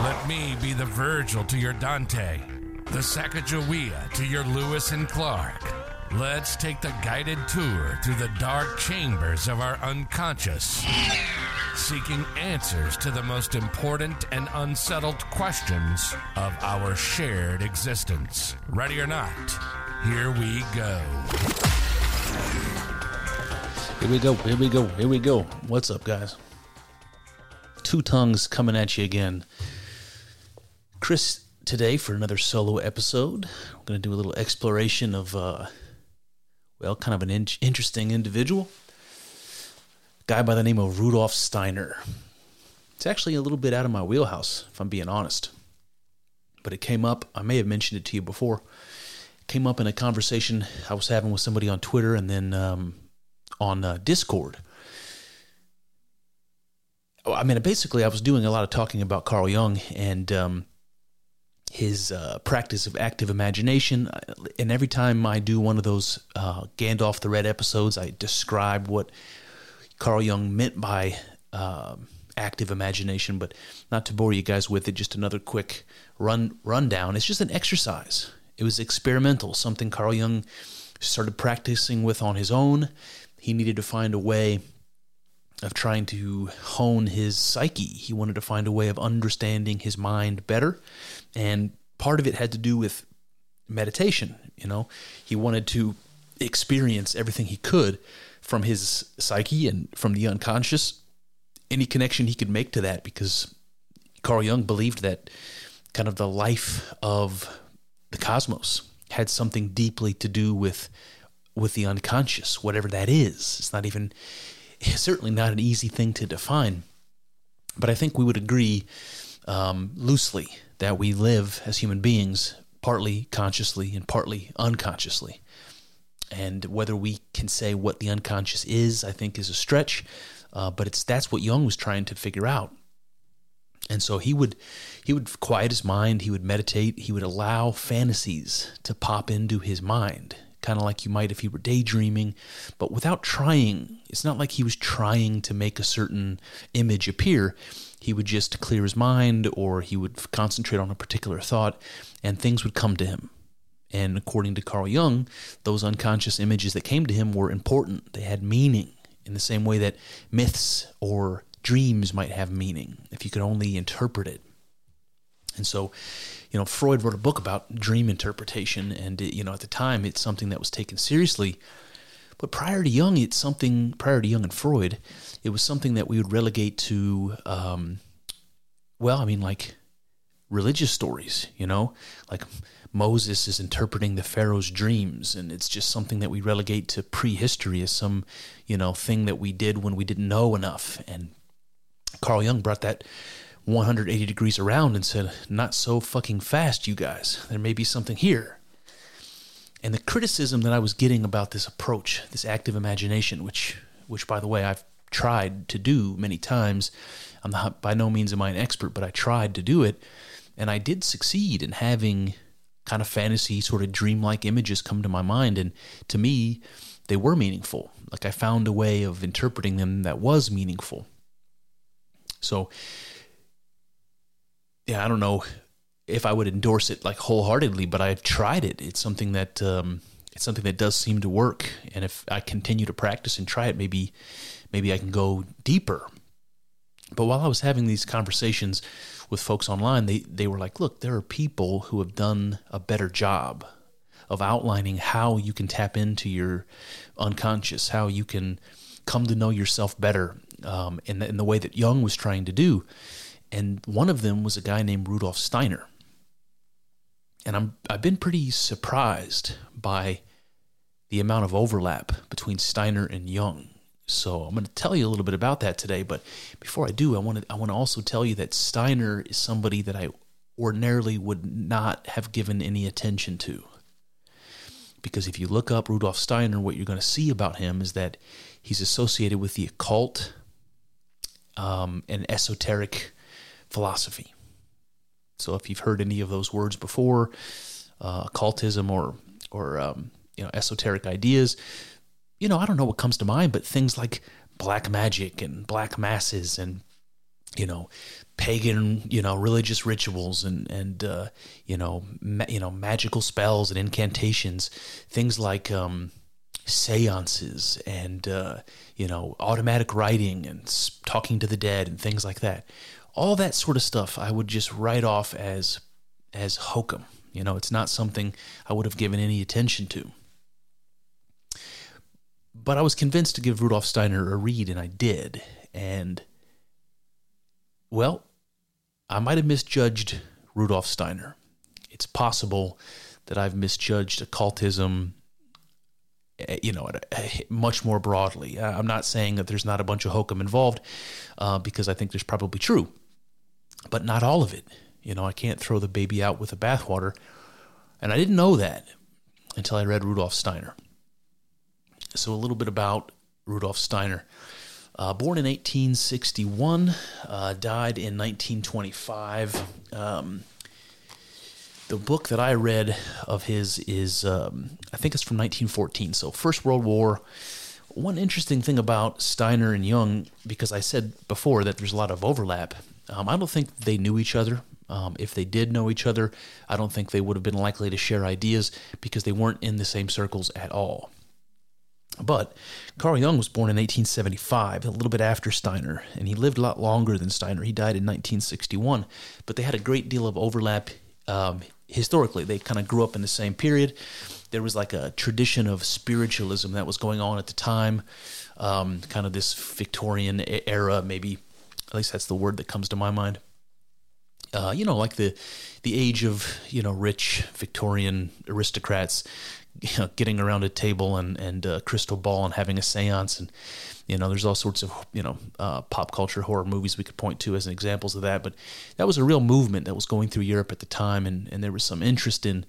Let me be the Virgil to your Dante, the Sacagawea to your Lewis and Clark. Let's take the guided tour through the dark chambers of our unconscious, seeking answers to the most important and unsettled questions of our shared existence. Ready or not, here we go. Here we go. Here we go. Here we go. What's up, guys? Two tongues coming at you again. Chris today for another solo episode. We're going to do a little exploration of, uh, well, kind of an in- interesting individual. guy by the name of Rudolf Steiner. It's actually a little bit out of my wheelhouse, if I'm being honest. But it came up, I may have mentioned it to you before. It came up in a conversation I was having with somebody on Twitter and then um, on uh, Discord. I mean, basically, I was doing a lot of talking about Carl Jung and um, his uh, practice of active imagination. And every time I do one of those uh, Gandalf the Red episodes, I describe what Carl Jung meant by uh, active imagination. But not to bore you guys with it, just another quick run rundown. It's just an exercise. It was experimental, something Carl Jung started practicing with on his own. He needed to find a way of trying to hone his psyche. He wanted to find a way of understanding his mind better. And part of it had to do with meditation. You know, he wanted to experience everything he could from his psyche and from the unconscious, any connection he could make to that, because Carl Jung believed that kind of the life of the cosmos had something deeply to do with with the unconscious, whatever that is. It's not even it's certainly not an easy thing to define. But I think we would agree um, loosely that we live as human beings partly consciously and partly unconsciously. And whether we can say what the unconscious is, I think, is a stretch. Uh, but it's that's what Jung was trying to figure out. And so he would he would quiet his mind, he would meditate, he would allow fantasies to pop into his mind kind of like you might if you were daydreaming, but without trying. It's not like he was trying to make a certain image appear. He would just clear his mind or he would concentrate on a particular thought and things would come to him. And according to Carl Jung, those unconscious images that came to him were important. They had meaning in the same way that myths or dreams might have meaning if you could only interpret it. And so you know, Freud wrote a book about dream interpretation, and you know, at the time, it's something that was taken seriously. But prior to Jung, it's something. Prior to Jung and Freud, it was something that we would relegate to. Um, well, I mean, like religious stories. You know, like Moses is interpreting the Pharaoh's dreams, and it's just something that we relegate to prehistory as some, you know, thing that we did when we didn't know enough. And Carl Jung brought that 180 degrees around and said, Not so fucking fast, you guys. There may be something here. And the criticism that I was getting about this approach, this active imagination, which, which by the way, I've tried to do many times. I'm not by no means am I an expert, but I tried to do it, and I did succeed in having kind of fantasy, sort of dreamlike images come to my mind, and to me, they were meaningful. Like I found a way of interpreting them that was meaningful. So yeah, I don't know if I would endorse it like wholeheartedly, but I've tried it. It's something that um, it's something that does seem to work, and if I continue to practice and try it, maybe maybe I can go deeper. But while I was having these conversations with folks online, they they were like, "Look, there are people who have done a better job of outlining how you can tap into your unconscious, how you can come to know yourself better um, in, the, in the way that Jung was trying to do." and one of them was a guy named Rudolf Steiner. And I'm I've been pretty surprised by the amount of overlap between Steiner and Jung. So I'm going to tell you a little bit about that today. But before I do, I want to I want to also tell you that Steiner is somebody that I ordinarily would not have given any attention to. Because if you look up Rudolf Steiner, what you're going to see about him is that he's associated with the occult um, and esoteric philosophy. So if you've heard any of those words before, uh, occultism or or um, you know esoteric ideas, you know I don't know what comes to mind, but things like black magic and black masses and you know pagan you know religious rituals and and uh, you know ma- you know magical spells and incantations things like um, seances and uh, you know automatic writing and talking to the dead and things like that all that sort of stuff I would just write off as as hokum you know it's not something I would have given any attention to but I was convinced to give Rudolf Steiner a read and I did and well, I might have misjudged Rudolf Steiner. It's possible that I've misjudged occultism, eh, you know, much more broadly. I'm not saying that there's not a bunch of hokum involved, uh, because I think there's probably true, but not all of it. You know, I can't throw the baby out with the bathwater, and I didn't know that until I read Rudolf Steiner. So a little bit about Rudolf Steiner. Uh, born in 1861, uh, died in 1925. Um, the book that I read of his is, um, I think it's from 1914, so First World War. One interesting thing about Steiner and Jung, because I said before that there's a lot of overlap, um, I don't think they knew each other. Um, if they did know each other, I don't think they would have been likely to share ideas because they weren't in the same circles at all. But Carl Jung was born in 1875, a little bit after Steiner, and he lived a lot longer than Steiner. He died in 1961, but they had a great deal of overlap um, historically. They kind of grew up in the same period. There was like a tradition of spiritualism that was going on at the time, um, kind of this Victorian era, maybe. At least that's the word that comes to my mind. Uh, you know, like the the age of you know rich Victorian aristocrats you know, getting around a table and and a crystal ball and having a séance and you know there's all sorts of you know uh, pop culture horror movies we could point to as examples of that. But that was a real movement that was going through Europe at the time and and there was some interest in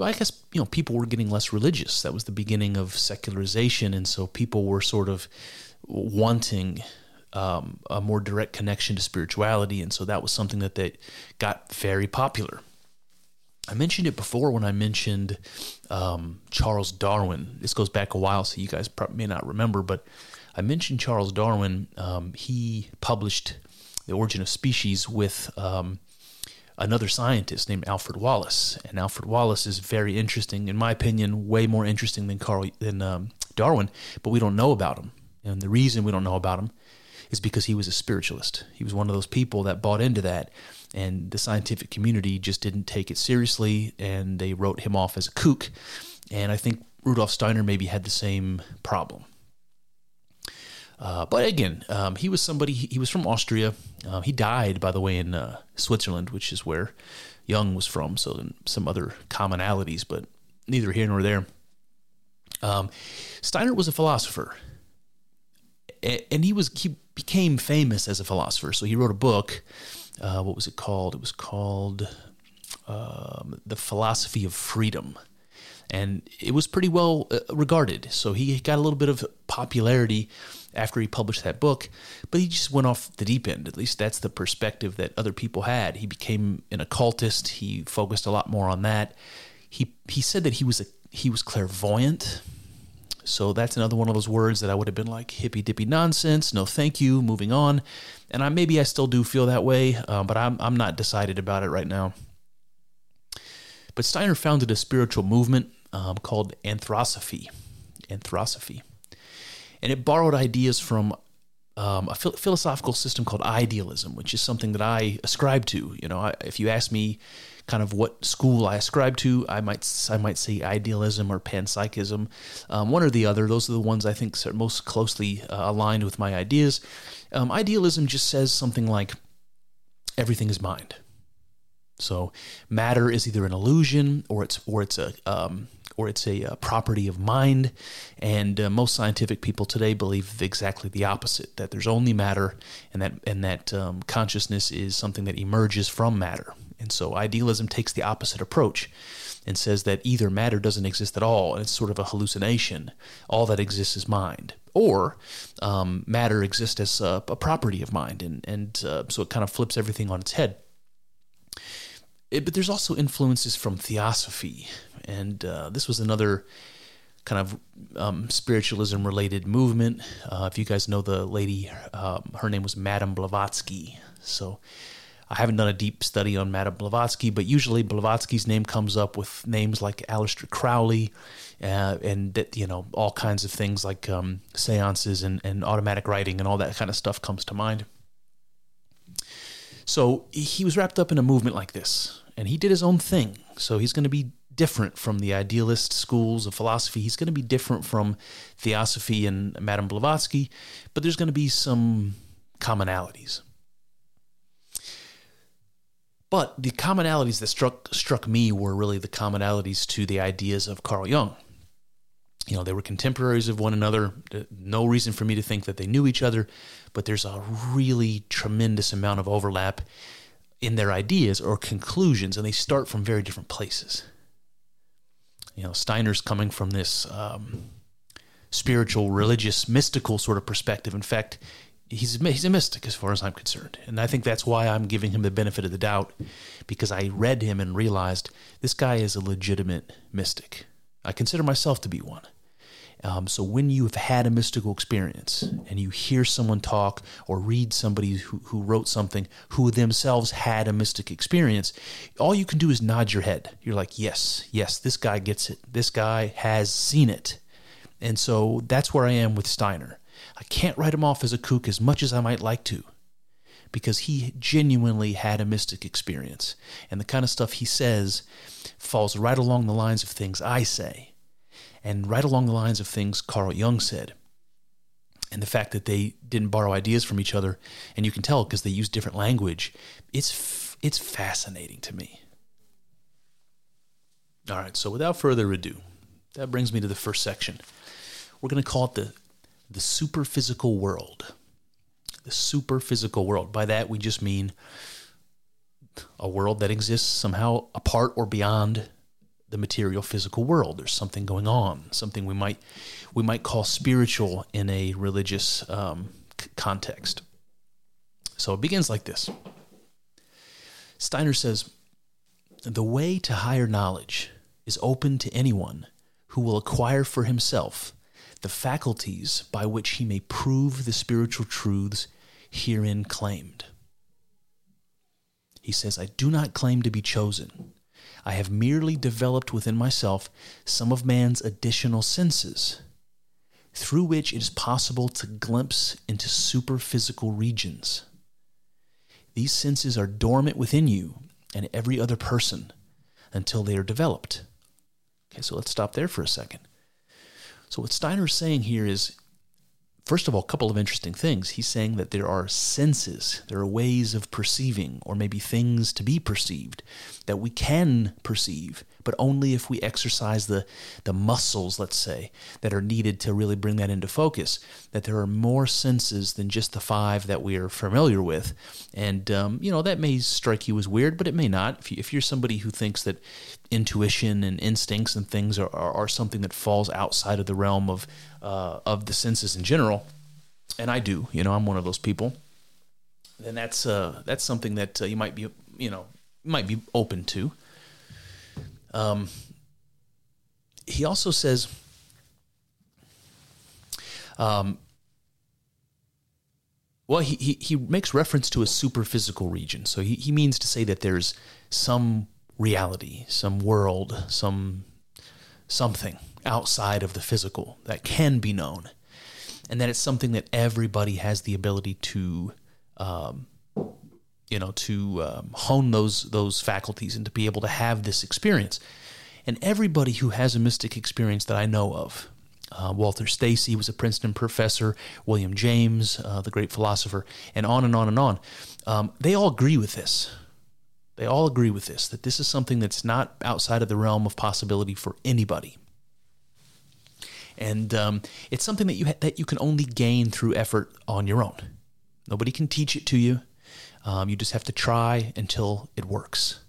I guess you know people were getting less religious. That was the beginning of secularization. And so people were sort of wanting um, a more direct connection to spirituality and so that was something that that got very popular I mentioned it before when I mentioned um, Charles Darwin. This goes back a while, so you guys may not remember, but I mentioned Charles Darwin. Um, he published The Origin of Species with um, another scientist named Alfred Wallace, and Alfred Wallace is very interesting, in my opinion, way more interesting than Carl than um, Darwin. But we don't know about him, and the reason we don't know about him is because he was a spiritualist. He was one of those people that bought into that and the scientific community just didn't take it seriously, and they wrote him off as a kook. And I think Rudolf Steiner maybe had the same problem. Uh, but again, um, he was somebody. He was from Austria. Uh, he died, by the way, in uh, Switzerland, which is where Jung was from. So some other commonalities, but neither here nor there. Um, Steiner was a philosopher, and he was he became famous as a philosopher. So he wrote a book uh, what was it called? It was called um, The Philosophy of Freedom. And it was pretty well uh, regarded. So he got a little bit of popularity after he published that book, but he just went off the deep end. At least that's the perspective that other people had. He became an occultist. He focused a lot more on that. He he said that he was a he was clairvoyant. So that's another one of those words that I would have been like hippy dippy nonsense. No, thank you. Moving on. And I maybe I still do feel that way, uh, but I'm I'm not decided about it right now. But Steiner founded a spiritual movement um, called Anthroposophy, Anthroposophy, and it borrowed ideas from um, a philosophical system called idealism, which is something that I ascribe to. You know, I, if you ask me kind of what school I ascribe to. I might I might say idealism or panpsychism, um, one or the other. Those are the ones I think are most closely uh, aligned with my ideas. Um, idealism just says something like everything is mind. So matter is either an illusion or it's or it's a um, or it's a, a, uh, property of mind. And uh, most scientific people today believe exactly the opposite: that there's only matter, and that and that um, consciousness is something that emerges from matter And so idealism takes the opposite approach and says that either matter doesn't exist at all and it's sort of a hallucination. All that exists is mind. Or um, matter exists as a, a, property of mind. And, and uh, so it kind of flips everything on its head. It, but there's also influences from theosophy. And uh, this was another kind of um, spiritualism related movement. Uh, if you guys know the lady, um, her name was Madame Blavatsky. So I haven't done a deep study on Madame Blavatsky, but usually Blavatsky's name comes up with names like Aleister Crowley uh, and, you know, all kinds of things like um, seances and, and automatic writing and all that kind of stuff comes to mind. So he was wrapped up in a movement like this, and he did his own thing. So he's going to be different from the idealist schools of philosophy. He's going to be different from theosophy and Madame Blavatsky, but there's going to be some commonalities. But the commonalities that struck struck me were really the commonalities to the ideas of Carl Jung. You know, they were contemporaries of one another. No reason for me to think that they knew each other, but there's a really tremendous amount of overlap in their ideas or conclusions, and they start from very different places you know, Steiner's coming from this um, spiritual, religious, mystical sort of perspective. In fact, he's he's a mystic as far as I'm concerned, and I think that's why I'm giving him the benefit of the doubt because I read him and realized this guy is a legitimate mystic. I consider myself to be one. Um, so when you have had a mystical experience and you hear someone talk or read somebody who, who wrote something who themselves had a mystic experience, all you can do is nod your head. You're like, yes, yes, this guy gets it. This guy has seen it. And so that's where I am with Steiner. I can't write him off as a kook as much as I might like to because he genuinely had a mystic experience. And the kind of stuff he says falls right along the lines of things I say and right along the lines of things Carl Jung said. And the fact that they didn't borrow ideas from each other, and you can tell because they use different language, it's, f- it's fascinating to me. All right, so without further ado, that brings me to the first section. We're going to call it the, the superphysical world. The superphysical world. By that, we just mean a world that exists somehow apart or beyond the material physical world. There's something going on, something we might we might call spiritual in a religious um, c- context. So it begins like this. Steiner says, "The way to higher knowledge is open to anyone who will acquire for himself the faculties by which he may prove the spiritual truths herein claimed." He says, "I do not claim to be chosen." I have merely developed within myself some of man's additional senses, through which it is possible to glimpse into superphysical regions. These senses are dormant within you and every other person until they are developed. Okay, so let's stop there for a second. So, what Steiner is saying here is first of all, a couple of interesting things. He's saying that there are senses, there are ways of perceiving, or maybe things to be perceived that we can perceive, but only if we exercise the, the muscles, let's say, that are needed to really bring that into focus. That there are more senses than just the five that we are familiar with. And, um, you know, that may strike you as weird, but it may not. If, you, if you're somebody who thinks that intuition and instincts and things are, are, are something that falls outside of the realm of, uh, of the senses in general, and I do, you know, I'm one of those people, then that's, uh, that's something that uh, you might be, you know, might be open to. Um, he also says, um, well, he, he, he makes reference to a superphysical region. So he, he means to say that there's some reality, some world, some something outside of the physical that can be known. And that it's something that everybody has the ability to um, you know, to um, hone those those faculties and to be able to have this experience. And everybody who has a mystic experience that I know of, uh, Walter Stacey was a Princeton professor, William James, uh, the great philosopher, and on and on and on. Um, they all agree with this. They all agree with this that this is something that's not outside of the realm of possibility for anybody. And um, it's something that you ha- that you can only gain through effort on your own. Nobody can teach it to you. Um, you just have to try until it works.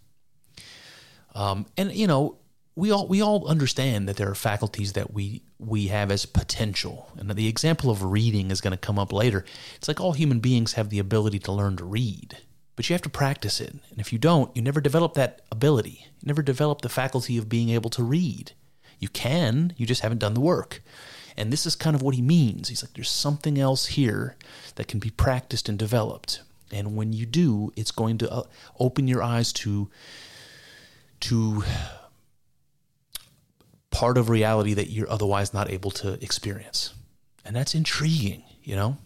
Um, and you know, we all we all understand that there are faculties that we we have as potential. And the example of reading is going to come up later. It's like all human beings have the ability to learn to read, but you have to practice it. And if you don't, you never develop that ability. You never develop the faculty of being able to read. You can, you just haven't done the work. And this is kind of what he means. He's like, there's something else here that can be practiced and developed. And when you do, it's going to uh, open your eyes to to part of reality that you're otherwise not able to experience. And that's intriguing, you know?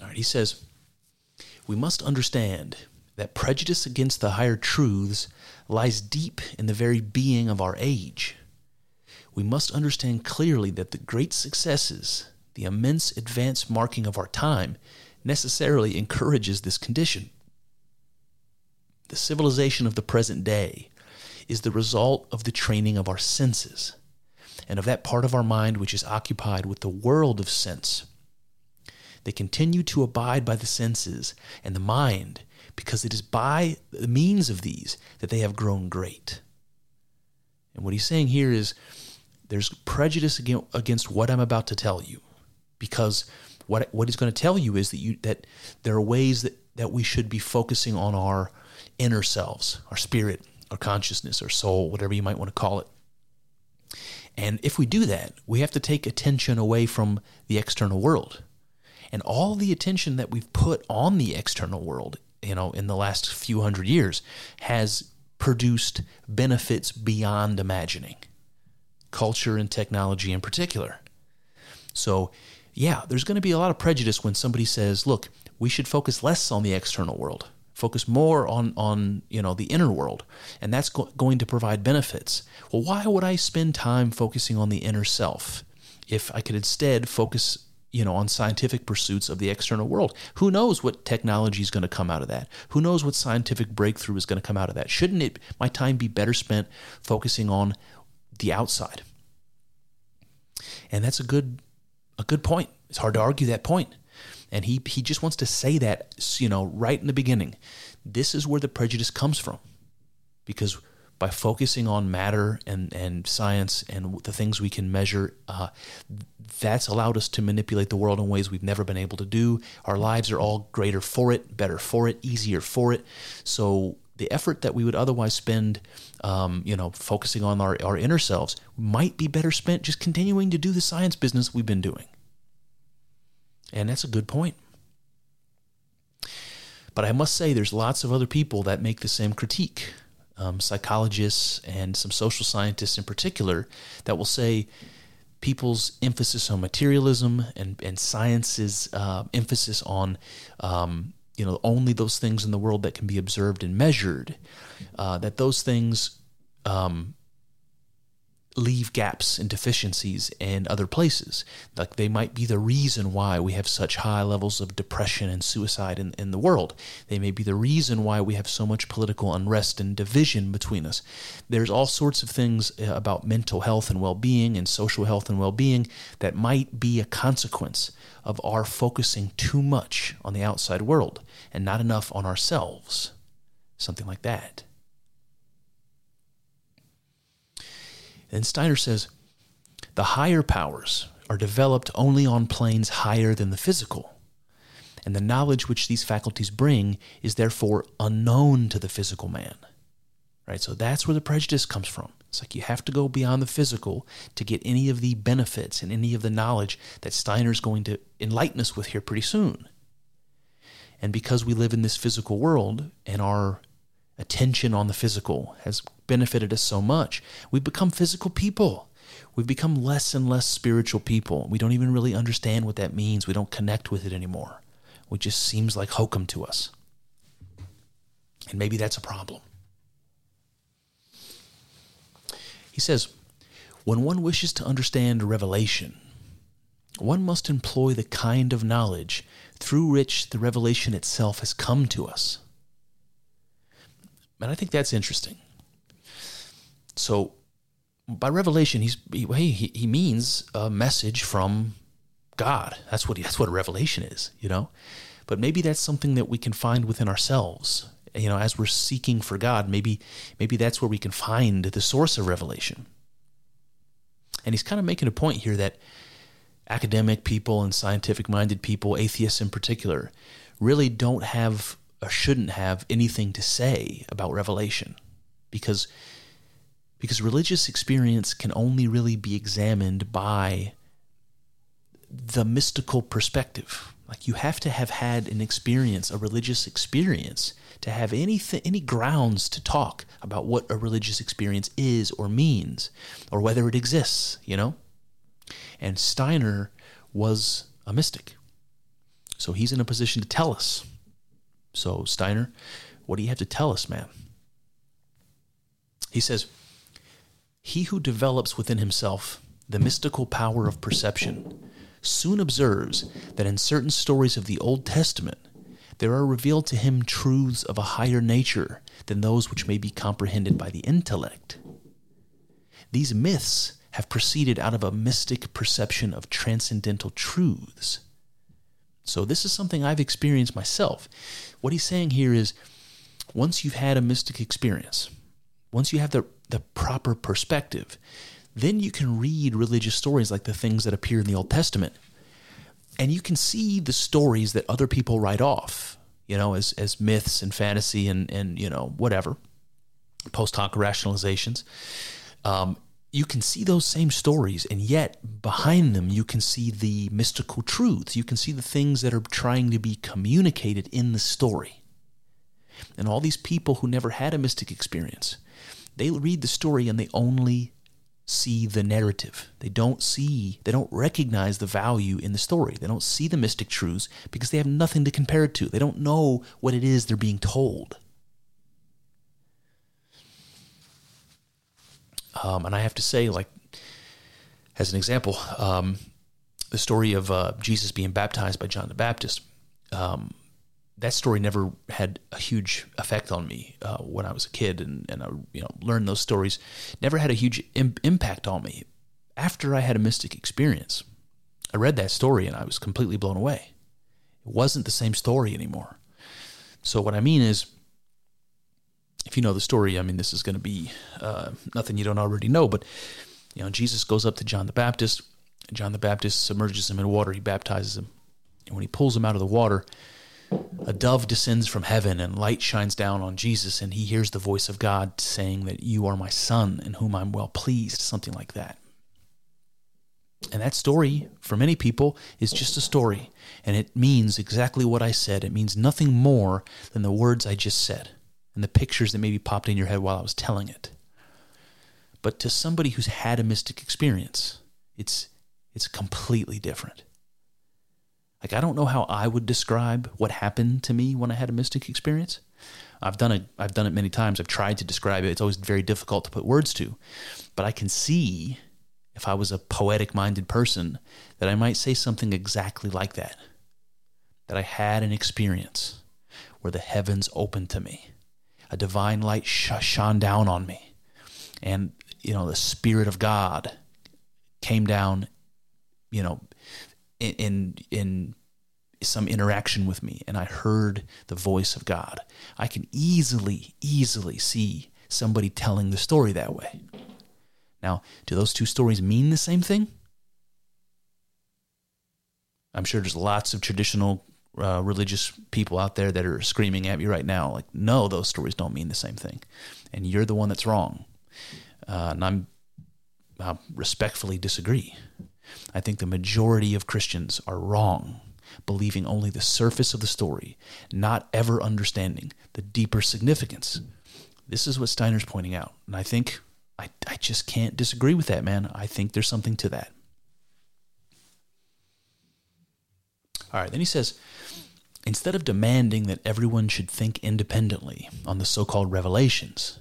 All right, he says, we must understand that prejudice against the higher truths lies deep in the very being of our age. We must understand clearly that the great successes, the immense advance marking of our time, necessarily encourages this condition. The civilization of the present day is the result of the training of our senses and of that part of our mind which is occupied with the world of sense. They continue to abide by the senses and the mind because it is by the means of these that they have grown great. And what he's saying here is there's prejudice against what I'm about to tell you because what what he's going to tell you is that you that there are ways that that we should be focusing on our inner selves, our spirit, our consciousness, our soul, whatever you might want to call it. And if we do that, we have to take attention away from the external world. And all the attention that we've put on the external world, you know, in the last few hundred years has produced benefits beyond imagining. Culture and technology in particular. So, yeah, there's going to be a lot of prejudice when somebody says, look, we should focus less on the external world focus more on on you know the inner world and that's go- going to provide benefits well why would i spend time focusing on the inner self if i could instead focus you know on scientific pursuits of the external world who knows what technology is going to come out of that who knows what scientific breakthrough is going to come out of that shouldn't it my time be better spent focusing on the outside and that's a good a good point it's hard to argue that point. and he, he just wants to say that, you know, right in the beginning. This is where the prejudice comes from. Because by focusing on matter and, and science and the things we can measure, uh, that's allowed us to manipulate the world in ways we've never been able to do. Our lives are all greater for it, better for it, easier for it. So the effort that we would otherwise spend, um, you know, focusing on our, our inner selves might be better spent just continuing to do the science business we've been doing. And that's a good point. But I must say, there's lots of other people that make the same critique. Um, psychologists and some social scientists in particular that will say people's emphasis on materialism and, and science's uh, emphasis on um, you know only those things in the world that can be observed and measured uh, that those things um, leave gaps and deficiencies in other places. Like they might be the reason why we have such high levels of depression and suicide in, in the world. They may be the reason why we have so much political unrest and division between us. There's all sorts of things uh, about mental health and well being and social health and well being that might be a consequence of our focusing too much on the outside world and not enough on ourselves. Something like that. And Steiner says the higher powers are developed only on planes higher than the physical, and the knowledge which these faculties bring is therefore unknown to the physical man. Right? So that's where the prejudice comes from. It's like you have to go beyond the physical to get any of the benefits and any of the knowledge that Steiner's going to enlighten us with here pretty soon. And because we live in this physical world and our attention on the physical has benefited us so much. We've become physical people. We've become less and less spiritual people. We don't even really understand what that means. We don't connect with it anymore. It just seems like hokum to us. And maybe that's a problem. He says, when one wishes to understand revelation, one must employ the kind of knowledge through which the revelation itself has come to us. And I think that's interesting. So by revelation, he's he, he means a message from God. That's what he, that's what a revelation is, you know. But maybe that's something that we can find within ourselves you know, as we're seeking for God, maybe maybe that's where we can find the source of revelation. And he's kind of making a point here that academic people and scientific minded people, atheists in particular, really don't have or shouldn't have anything to say about revelation because because religious experience can only really be examined by the mystical perspective. Like you have to have had an experience, a religious experience, to have any any grounds to talk about what a religious experience is or means, or whether it exists. You know, and Steiner was a mystic, so he's in a position to tell us. So Steiner, what do you have to tell us, man? He says, "He who develops within himself the mystical power of perception." soon observes that in certain stories of the Old Testament, there are revealed to him truths of a higher nature than those which may be comprehended by the intellect. These myths have proceeded out of a mystic perception of transcendental truths. So, this is something I've experienced myself. What he's saying here is once you've had a mystic experience, once you have the, the proper perspective, then you can read religious stories like the things that appear in the Old Testament. And you can see the stories that other people write off, you know, as, as myths and fantasy and, and, you know, whatever, post hoc rationalizations. Um, you can see those same stories, and yet behind them, you can see the mystical truths. You can see the things that are trying to be communicated in the story. And all these people who never had a mystic experience, they read the story and they only see the narrative. They don't see, they don't recognize the value in the story. They don't see the mystic truths because they have nothing to compare it to. They don't know what it is they're being told. Um, and I have to say, like, as an example, um, the story of uh, Jesus being baptized by John the Baptist. Um, that story never had a huge effect on me uh, when I was a kid, and, and I you know learned those stories. Never had a huge Im- impact on me. After I had a mystic experience, I read that story and I was completely blown away. It wasn't the same story anymore. So what I mean is, if you know the story, I mean this is going to be uh, nothing you don't already know, but you know Jesus goes up to John the Baptist. John the Baptist submerges him in water. He baptizes him, and when he pulls him out of the water a dove descends from heaven and light shines down on Jesus, and he hears the voice of God saying that you are my son in whom I'm well pleased, something like that. And that story, for many people, is just a story, and it means exactly what I said. It means nothing more than the words I just said and the pictures that maybe popped in your head while I was telling it. But to somebody who's had a mystic experience, it's it's completely different. Like I don't know how I would describe what happened to me when I had a mystic experience. I've done it I've done it many times. I've tried to describe it. It's always very difficult to put words to. But I can see if I was a poetic minded person that I might say something exactly like that. That I had an experience where the heavens opened to me. A divine light sh- shone down on me. And you know, the spirit of God came down, you know, in in some interaction with me and I heard the voice of God. I can easily easily see somebody telling the story that way. Now, do those two stories mean the same thing? I'm sure there's lots of traditional uh, religious people out there that are screaming at me right now, like, no, those stories don't mean the same thing. And you're the one that's wrong. Uh, and I'm, I respectfully disagree. I think the majority of Christians are wrong, believing only the surface of the story, not ever understanding the deeper significance. This is what Steiner's pointing out. And I think I, I just can't disagree with that, man. I think there's something to that. All right, then he says instead of demanding that everyone should think independently on the so called revelations,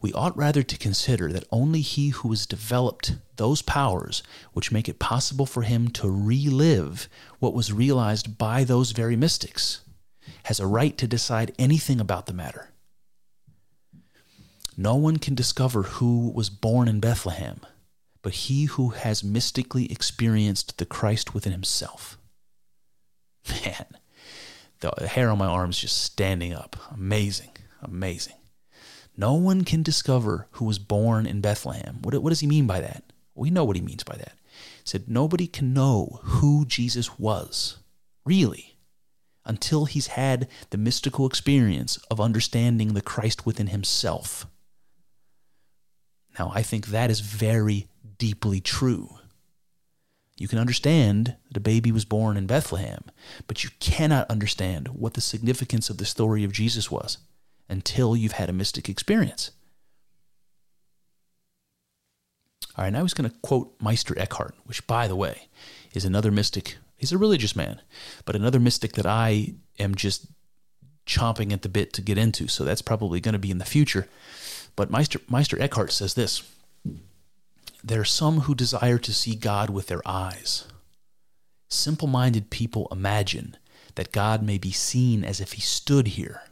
we ought rather to consider that only he who has developed those powers which make it possible for him to relive what was realized by those very mystics has a right to decide anything about the matter. No one can discover who was born in Bethlehem but he who has mystically experienced the Christ within himself. Man, The hair on my arms just standing up. Amazing. Amazing. No one can discover who was born in Bethlehem. What, what does he mean by that? We know what he means by that. He said, Nobody can know who Jesus was, really, until he's had the mystical experience of understanding the Christ within himself. Now, I think that is very deeply true. You can understand that a baby was born in Bethlehem, but you cannot understand what the significance of the story of Jesus was until you've had a mystic experience. All right, now he's going to quote Meister Eckhart, which, by the way, is another mystic. He's a religious man, but another mystic that I am just chomping at the bit to get into. So that's probably going to be in the future. But Meister, Meister Eckhart says this There are some who desire to see God with their eyes. Simple minded people imagine that God may be seen as if he stood here.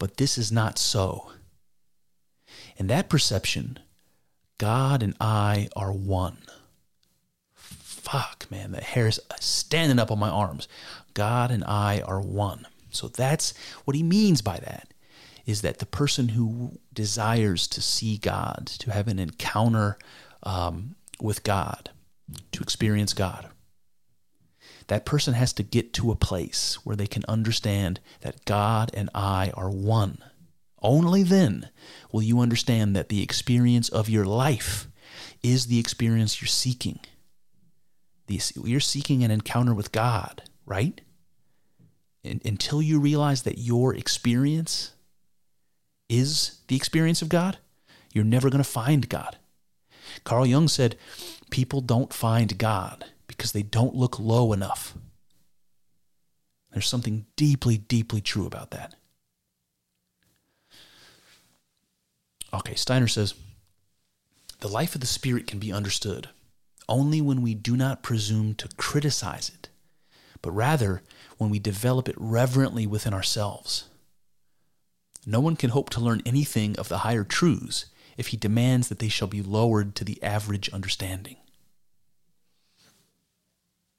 But this is not so. In that perception, God and I are one. Fuck, man, the hair is standing up on my arms. God and I are one. So that's what he means by that is that the person who desires to see God, to have an encounter um, with God, to experience God, that person has to get to a place where they can understand that God and I are one. Only then will you understand that the experience of your life is the experience you're seeking. You're seeking an encounter with God, right? Until you realize that your experience is the experience of God, you're never going to find God. Carl Jung said, People don't find God because they don't look low enough. There's something deeply, deeply true about that. Okay, Steiner says the life of the Spirit can be understood only when we do not presume to criticize it, but rather when we develop it reverently within ourselves. No one can hope to learn anything of the higher truths if he demands that they shall be lowered to the average understanding.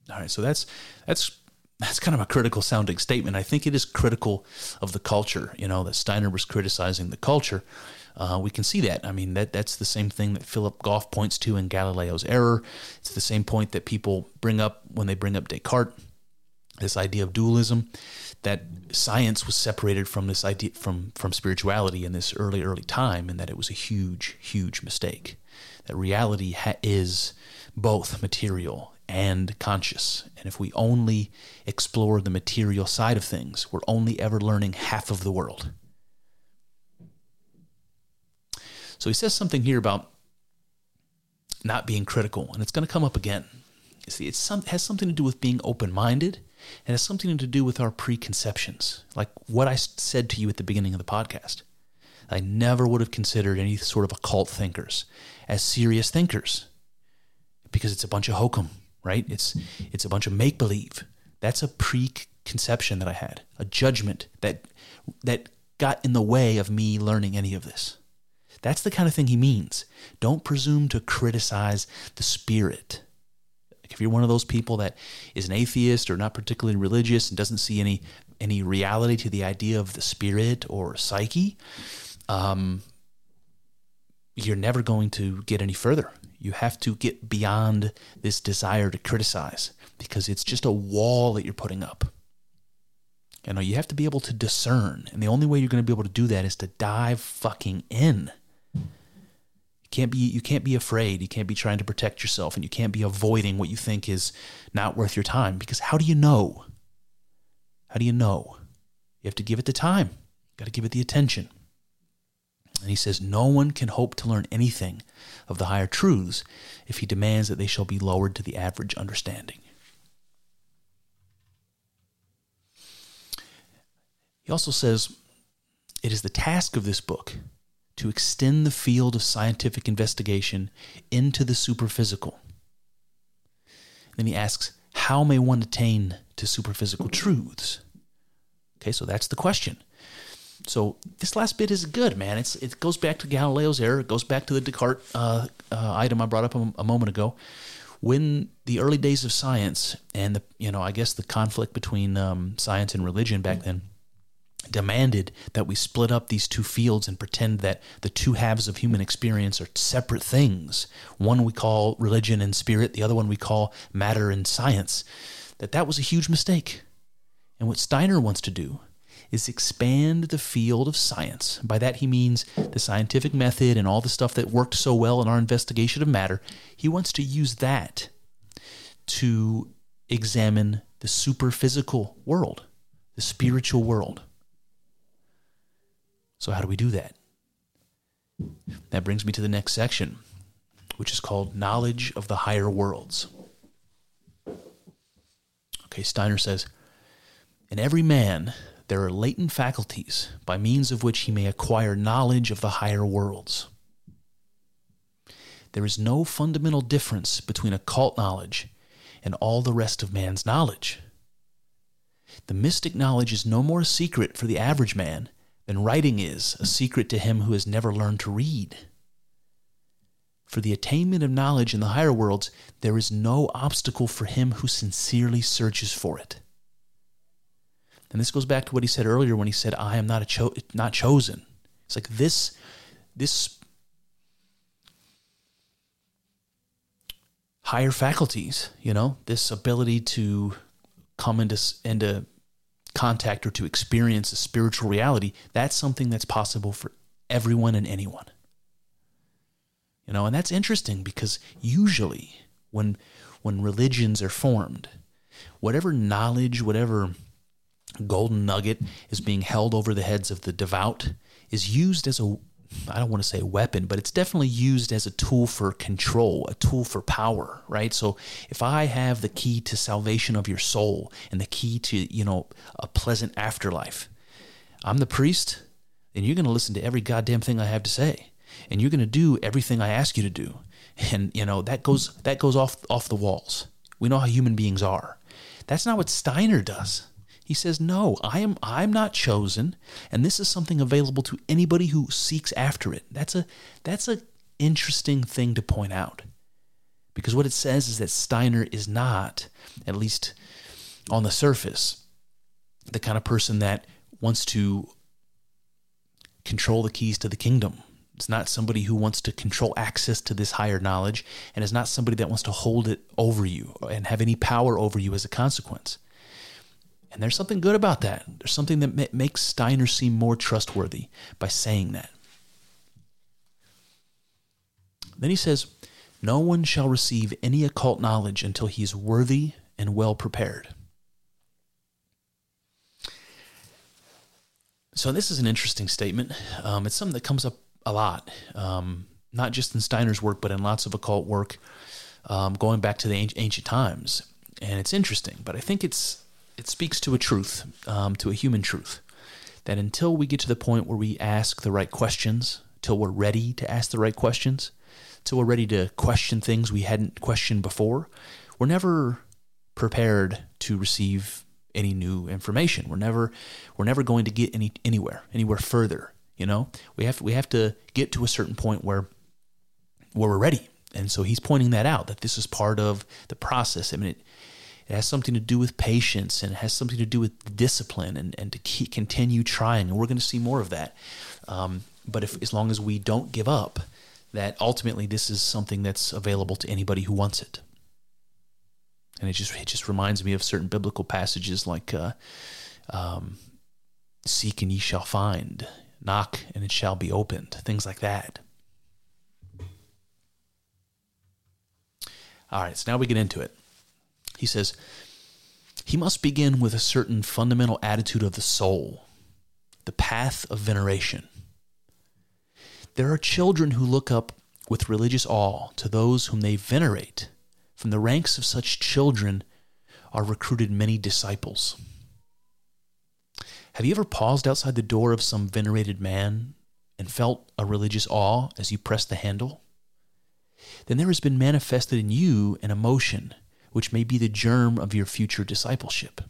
All right, so that's that's that's kind of a critical sounding statement. I think it is critical of the culture. You know that Steiner was criticizing the culture. Uh, we can see that. I mean that that's the same thing that Philip Goff points to in Galileo's error. It's the same point that people bring up when they bring up Descartes. This idea of dualism, that science was separated from this idea from from spirituality in this early early time, and that it was a huge huge mistake. That reality ha- is both material and conscious. And if we only explore the material side of things, we're only ever learning half of the world. So he says something here about not being critical, and it's going to come up again. You see, it has something to do with being open and has something to do with our preconceptions, like what I said to you at the beginning of the podcast. I never would have considered any sort of occult thinkers as serious thinkers because it's a bunch of hokum right? It's it's a bunch of make believe. That's a preconception that I had, a judgment that that got in the way of me learning any of this. That's the kind of thing he means. Don't presume to criticize the spirit. If you're one of those people that is an atheist or not particularly religious and doesn't see any any reality to the idea of the spirit or psyche, um, you're never going to get any further. You have to get beyond this desire to criticize because it's just a wall that you're putting up. You know, you have to be able to discern. And the only way you're going to be able to do that is to dive fucking in. You can't be you can't be afraid. You can't be trying to protect yourself and you can't be avoiding what you think is not worth your time because how do you know? How do you know? You have to give it the time. You got to give it the attention. And he says, No one can hope to learn anything of the higher truths if he demands that they shall be lowered to the average understanding. He also says, It is the task of this book to extend the field of scientific investigation into the superphysical. Then he asks, How may one attain to superphysical truths? Okay, so that's the question. So this last bit is good, man. It's it goes back to Galileo's error. It goes back to the Descartes uh, uh, item I brought up a, a, moment ago, when the early days of science and the you know I guess the conflict between um, science and religion back then demanded that we split up these two fields and pretend that the two halves of human experience are separate things. One we call religion and spirit, the other one we call matter and science. That that was a huge mistake. And what Steiner wants to do is expand the field of science. By that he means the scientific method and all the stuff that worked so well in our investigation of matter. He wants to use that to examine the superphysical world, the spiritual world. So, how do we do that? That brings me to the next section, which is called Knowledge of the Higher Worlds. Okay, Steiner says In every man, there are latent faculties by means of which he may acquire knowledge of the higher worlds. There is no fundamental difference between occult knowledge and all the rest of man's knowledge. The mystic knowledge is no more a secret for the average man than writing is a secret to him who has never learned to read. For the attainment of knowledge in the higher worlds, there is no obstacle for him who sincerely searches for it. And this goes back to what he said earlier when he said, "I am not a cho- not chosen." It's like this, this higher faculties, you know, this ability to come into into contact or to experience a spiritual reality, that's something that's possible for everyone and anyone. You know, and that's interesting because usually when when religions are formed, whatever knowledge, whatever golden nugget is being held over the heads of the devout is used as a I don't want to say weapon, but it's definitely used as a tool for control, a tool for power, right? So if I have the key to salvation of your soul and the key to, you know, a pleasant afterlife, I'm the priest, and you're going to listen to every goddamn thing I have to say. And you're going to do everything I ask you to do. And, you know, that goes that goes off off the walls. We know how human beings are. That's not what Steiner does. He says, "No, I am I'm not chosen, and this is something available to anybody who seeks after it." That's a that's a interesting thing to point out. Because what it says is that Steiner is not, at least on the surface, the kind of person that wants to control the keys to the kingdom. It's not somebody who wants to control access to this higher knowledge, and is not somebody that wants to hold it over you and have any power over you as a consequence. And there's something good about that. There's something that makes Steiner seem more trustworthy by saying that. Then he says, No one shall receive any occult knowledge until he is worthy and well prepared. So, this is an interesting statement. Um, it's something that comes up a lot, um, not just in Steiner's work, but in lots of occult work um, going back to the ancient times. And it's interesting, but I think it's it speaks to a truth, um, to a human truth, that until we get to the point where we ask the right questions, till we're ready to ask the right questions, till we're ready to question things we hadn't questioned before, we're never prepared to receive any new information. We're never we're never going to get any anywhere, anywhere further. You know, we have we have to get to a certain point where where we're ready. And so he's pointing that out that this is part of the process. I mean, it, it has something to do with patience and it has something to do with discipline and, and to keep, continue trying. And we're going to see more of that. Um, but if, as long as we don't give up, that ultimately this is something that's available to anybody who wants it. And it just it just reminds me of certain biblical passages like uh, um, "Seek and ye shall find, knock and it shall be opened," things like that. All right, so now we get into it. He says, he must begin with a certain fundamental attitude of the soul, the path of veneration. There are children who look up with religious awe to those whom they venerate. From the ranks of such children are recruited many disciples. Have you ever paused outside the door of some venerated man and felt a religious awe as you pressed the handle? Then there has been manifested in you an emotion which may be the germ of your future discipleship.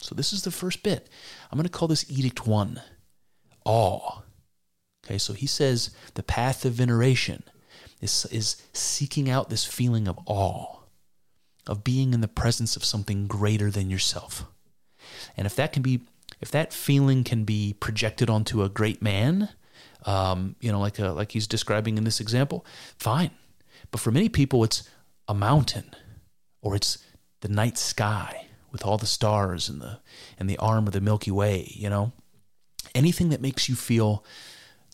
So, this is the first bit. I'm going to call this Edict 1 awe. Okay, so he says the path of veneration is, is seeking out this feeling of awe, of being in the presence of something greater than yourself. And if that can be, if that feeling can be projected onto a great man, um, you know, like a, like he's describing in this example, fine. But for many people, it's a mountain, or it's the night sky with all the stars and the and the arm of the Milky Way. You know, anything that makes you feel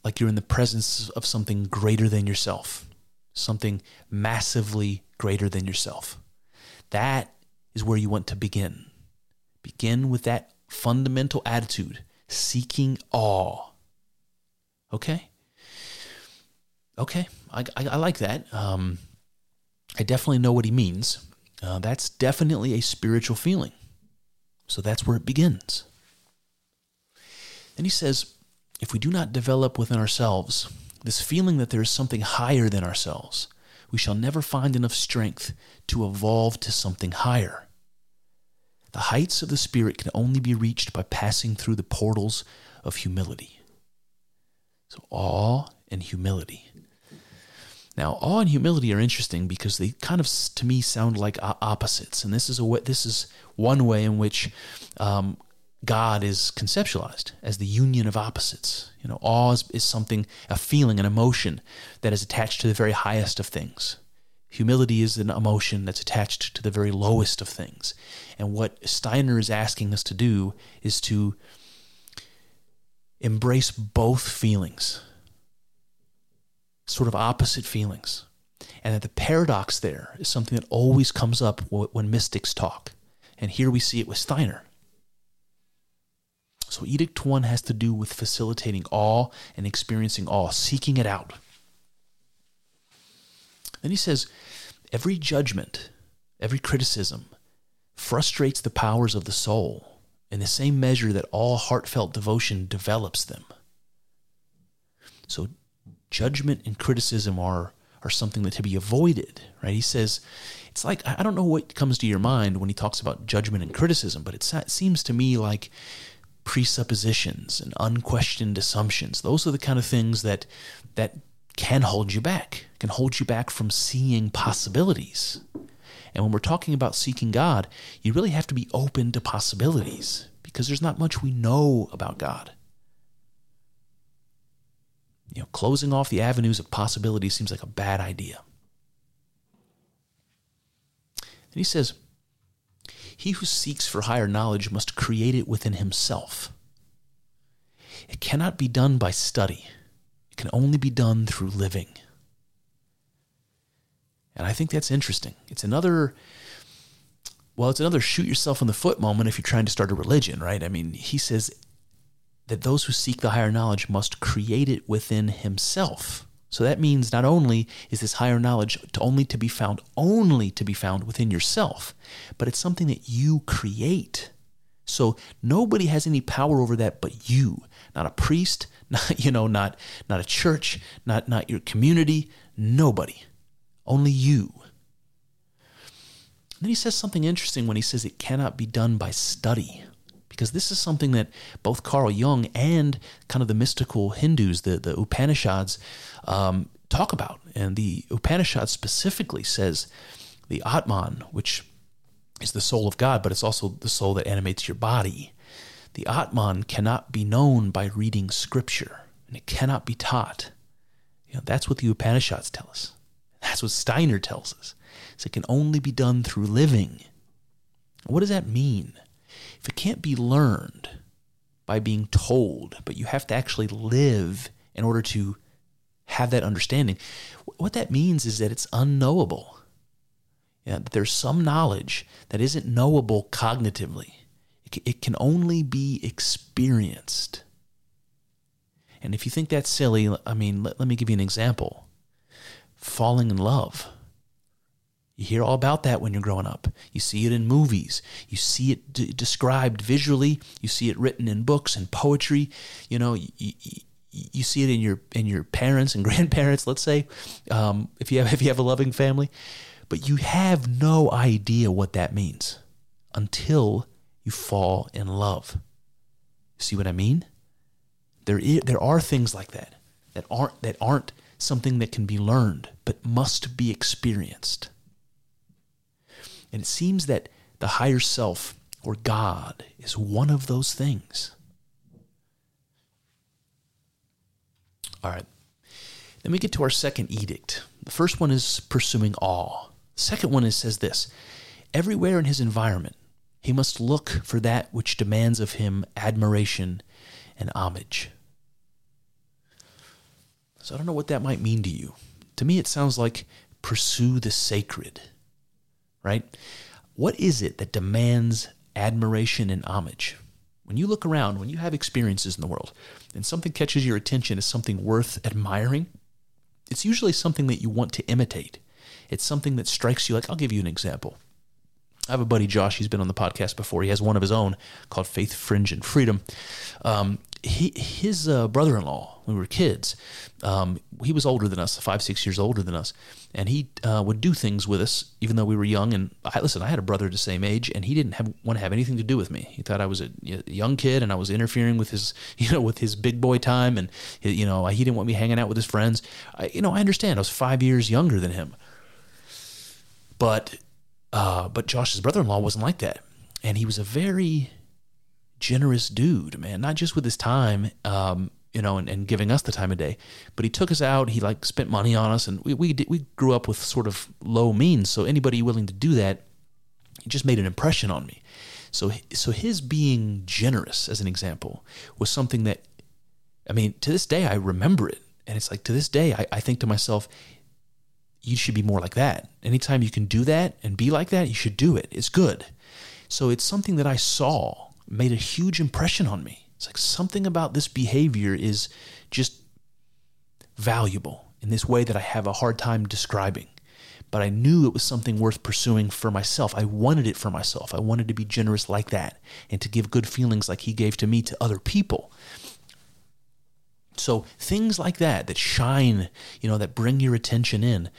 like you're in the presence of something greater than yourself, something massively greater than yourself. That is where you want to begin. Begin with that fundamental attitude, seeking awe. Okay? Okay, I, I, I like that. Um, I definitely know what he means. Uh, that's definitely a spiritual feeling. So that's where it begins. Then he says, if we do not develop within ourselves this feeling that there is something higher than ourselves, we shall never find enough strength to evolve to something higher. The heights of the Spirit can only be reached by passing through the portals of humility. So, awe and humility. Now, awe and humility are interesting because they kind of, to me, sound like opposites, and this is a way, this is one way in which um, God is conceptualized as the union of opposites. You know, awe is, is something, a feeling, an emotion that is attached to the very highest of things. Humility is an emotion that's attached to the very lowest of things. And what Steiner is asking us to do is to embrace both feelings, sort of opposite feelings. And that the paradox there is something that always comes up when mystics talk. And here we see it with Steiner. So, Edict 1 has to do with facilitating awe and experiencing awe, seeking it out. Then he says, every judgment, every criticism frustrates the powers of the soul in the same measure that all heartfelt devotion develops them. So, judgment and criticism are, are something that to be avoided, right? He says, it's like, I don't know what comes to your mind when he talks about judgment and criticism, but it seems to me like presuppositions and unquestioned assumptions. Those are the kind of things that, that can hold you back, can hold you back from seeing possibilities. And when we're talking about seeking God, you really have to be open to possibilities because there's not much we know about God. You know, closing off the avenues of possibility seems like a bad idea. And he says, He who seeks for higher knowledge must create it within himself. It cannot be done by study it can only be done through living. And I think that's interesting. It's another well, it's another shoot yourself in the foot moment if you're trying to start a religion, right? I mean, he says that those who seek the higher knowledge must create it within himself. So that means not only is this higher knowledge to only to be found only to be found within yourself, but it's something that you create. So nobody has any power over that but you. Not a priest, not you know not not a church not not your community nobody only you and then he says something interesting when he says it cannot be done by study because this is something that both Carl Jung and kind of the mystical Hindus, the, the Upanishads, um, talk about. And the Upanishad specifically says the Atman, which is the soul of God, but it's also the soul that animates your body. The Atman cannot be known by reading scripture, and it cannot be taught. You know, that's what the Upanishads tell us. That's what Steiner tells us. It can only be done through living. What does that mean? If it can't be learned by being told, but you have to actually live in order to have that understanding, what that means is that it's unknowable. Yeah, there's some knowledge that isn't knowable cognitively it can only be experienced. And if you think that's silly, I mean, let, let me give you an example. Falling in love. You hear all about that when you're growing up. You see it in movies. You see it d- described visually. You see it written in books and poetry. You know, you, you, see it in your in your parents and grandparents. Let's say, um, if you have if you have a loving family, but you have no idea what that means until you fall in love. See what I mean? There, is, there are things like that that aren't that aren't something that can be learned, but must be experienced. And it seems that the higher self or God is one of those things. All right. Then we get to our second edict. The first one is pursuing awe. The second one is says this Everywhere in his environment, he must look for that which demands of him admiration and homage. So I don't know what that might mean to you. To me, it sounds like pursue the sacred, right? What is it that demands admiration and homage? When you look around, when you have experiences in the world, and something catches your attention as something worth admiring, it's usually something that you want to imitate. It's something that strikes you like, I'll give you an example. I have a buddy, Josh. He's been on the podcast before. He has one of his own called Faith, Fringe, and Freedom. Um, he, his uh, brother-in-law, when we were kids, um, he was older than us, five, six years older than us, and he uh, would do things with us, even though we were young. And I, listen, I had a brother the same age, and he didn't have, want to have anything to do with me. He thought I was a, young kid, and I was interfering with his, you know, with his big boy time, and you know, he didn't want me hanging out with his friends. I, you know, I understand. I was five years younger than him, but, uh, but Josh's brother-in-law wasn't like that, and he was a very generous dude, man. Not just with his time, um, you know, and, and giving us the time of day, but he took us out. He like spent money on us, and we we did, we grew up with sort of low means. So anybody willing to do that, he just made an impression on me. So so his being generous, as an example, was something that, I mean, to this day I remember it, and it's like to this day I, I think to myself, you should be more like that. Anytime you can do that and be like that, you should do it. It's good. So it's something that I saw made a huge impression on me. It's like something about this behavior is just valuable in this way that I have a hard time describing. But I knew it was something worth pursuing for myself. I wanted it for myself. I wanted to be generous like that and to give good feelings like he gave to me to other people. So things like that that shine, you know, that bring your attention in,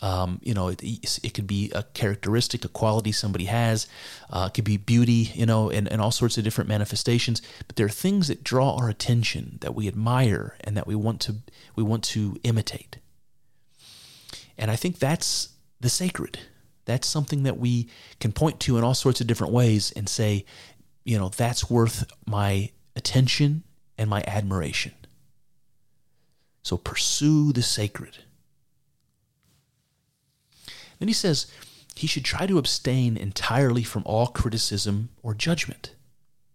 um, you know, it, it, could be a characteristic, a quality somebody has. Uh, it could be beauty, you know, and, and all sorts of different manifestations. But there are things that draw our attention that we admire and that we want to we want to imitate. And I think that's the sacred. That's something that we can point to in all sorts of different ways and say, you know, that's worth my attention and my admiration. So pursue the sacred. Then he says he should try to abstain entirely from all criticism or judgment.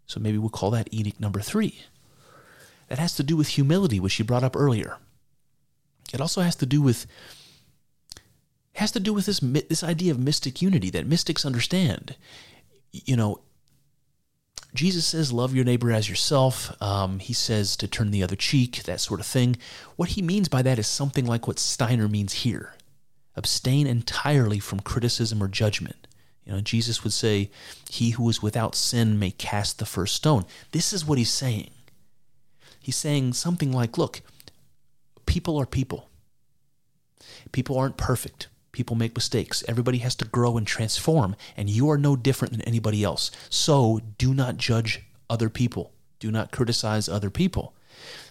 So maybe we'll call that edict number three. That has to do with humility, which he brought up earlier. It also has to do with has to do with this this idea of mystic unity that mystics understand. You know, Jesus says, "Love your neighbor as yourself." Um, he says to turn the other cheek, that sort of thing. What he means by that is something like what Steiner means here abstain entirely from criticism or judgment. You know, Jesus would say, He who is without sin may cast the first stone. This is what he's saying. He's saying something like, Look, people are people. People aren't perfect. People make mistakes. Everybody has to grow and transform, and you are no different than anybody else. So do not judge other people. Do not criticize other people,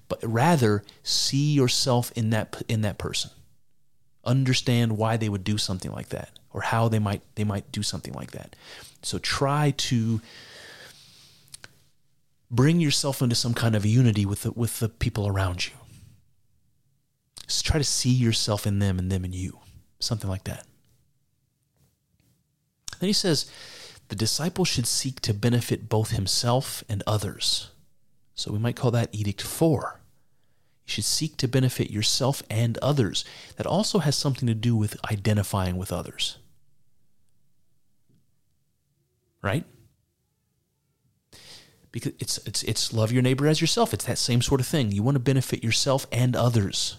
but rather see yourself in that in that person understand why they would do something like that or how they might they might do something like that. So try to bring yourself into some kind of unity with the, with the people around you. Just try to see yourself in them and them in you. Something like that. Then he says, the disciple should seek to benefit both himself and others. So we might call that Edict 4. Should seek to benefit yourself and others. That also has something to do with identifying with others. Right? Because it's it's it's love your neighbor as yourself. It's that same sort of thing. You want to benefit yourself and others.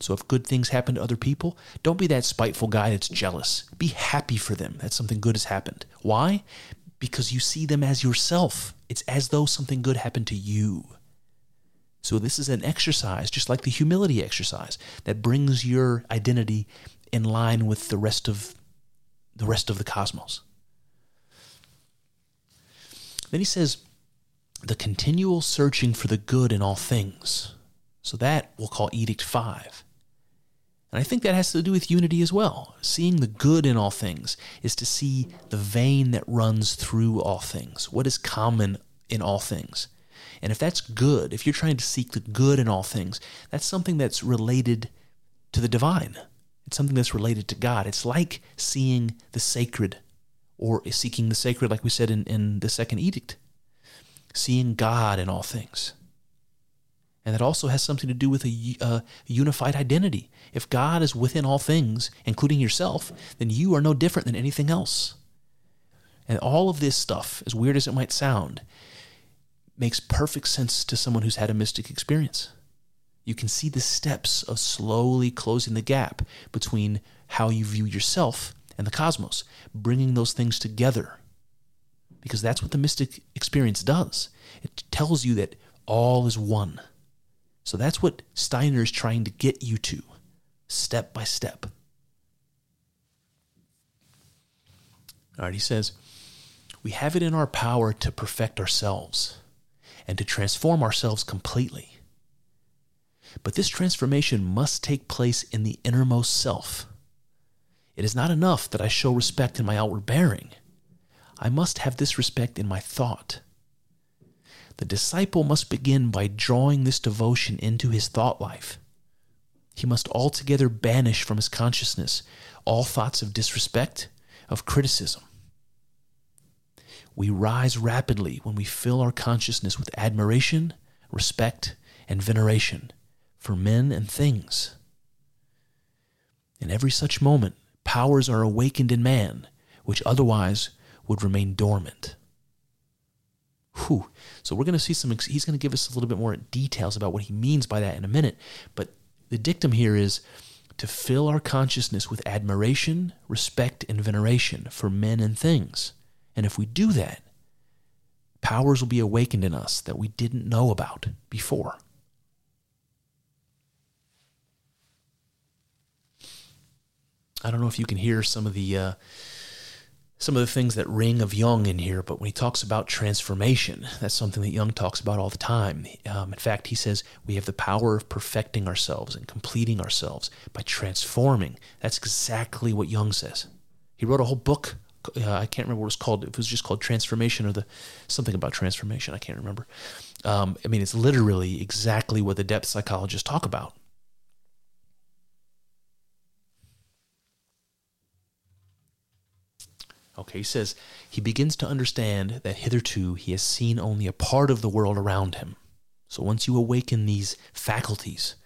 So if good things happen to other people, don't be that spiteful guy that's jealous. Be happy for them that something good has happened. Why? Because you see them as yourself. It's as though something good happened to you. So this is an exercise, just like the humility exercise, that brings your identity in line with the rest of the rest of the cosmos. Then he says, the continual searching for the good in all things. So that we'll call Edict 5. And I think that has to do with unity as well. Seeing the good in all things is to see the vein that runs through all things, what is common in all things. And if that's good, if you're trying to seek the good in all things, that's something that's related to the divine. It's something that's related to God. It's like seeing the sacred or seeking the sacred, like we said in, in the second edict, seeing God in all things. And that also has something to do with a, a, unified identity. If God is within all things, including yourself, then you are no different than anything else. And all of this stuff, as weird as it might sound, makes perfect sense to someone who's had a mystic experience. You can see the steps of slowly closing the gap between how you view yourself and the cosmos, bringing those things together. Because that's what the mystic experience does. It tells you that all is one. So that's what Steiner is trying to get you to, step by step. All right, he says, We have it in our power to perfect ourselves and to transform ourselves completely. But this transformation must take place in the innermost self. It is not enough that I show respect in my outward bearing. I must have this respect in my thought. The disciple must begin by drawing this devotion into his thought life. He must altogether banish from his consciousness all thoughts of disrespect, of criticism. We rise rapidly when we fill our consciousness with admiration, respect, and veneration for men and things. In every such moment, powers are awakened in man which otherwise would remain dormant. Whew. So we're going to see some, he's going to give us a little bit more details about what he means by that in a minute. But the dictum here is to fill our consciousness with admiration, respect, and veneration for men and things. And if we do that, powers will be awakened in us that we didn't know about before. I don't know if you can hear some of the uh, some of the things that ring of Jung in here, but when he talks about transformation, that's something that Jung talks about all the time. Um, in fact, he says we have the power of perfecting ourselves and completing ourselves by transforming. That's exactly what Jung says. He wrote a whole book. Uh, I can't remember what it was called. It was just called Transformation or the something about transformation. I can't remember. Um, I mean, it's literally exactly what the depth psychologists talk about. Okay, he says he begins to understand that hitherto he has seen only a part of the world around him. So once you awaken these faculties,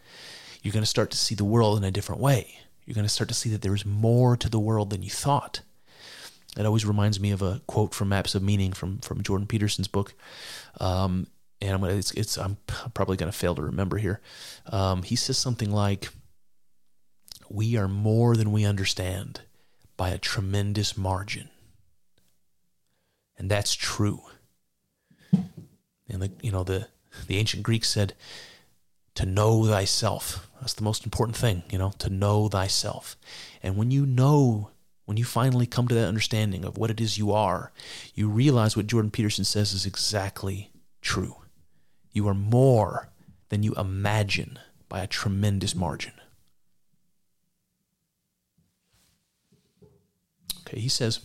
you're going to start to see the world in a different way. You're going to start to see that there is more to the world than you thought. It always reminds me of a quote from Maps of Meaning from from Jordan Peterson's book. Um, and I'm gonna, it's, it's I'm probably going to fail to remember here. Um, he says something like, "We are more than we understand by a tremendous margin." and that's true. And the you know the the ancient Greeks said to know thyself. That's the most important thing, you know, to know thyself. And when you know, when you finally come to that understanding of what it is you are, you realize what Jordan Peterson says is exactly true. You are more than you imagine by a tremendous margin. Okay, he says,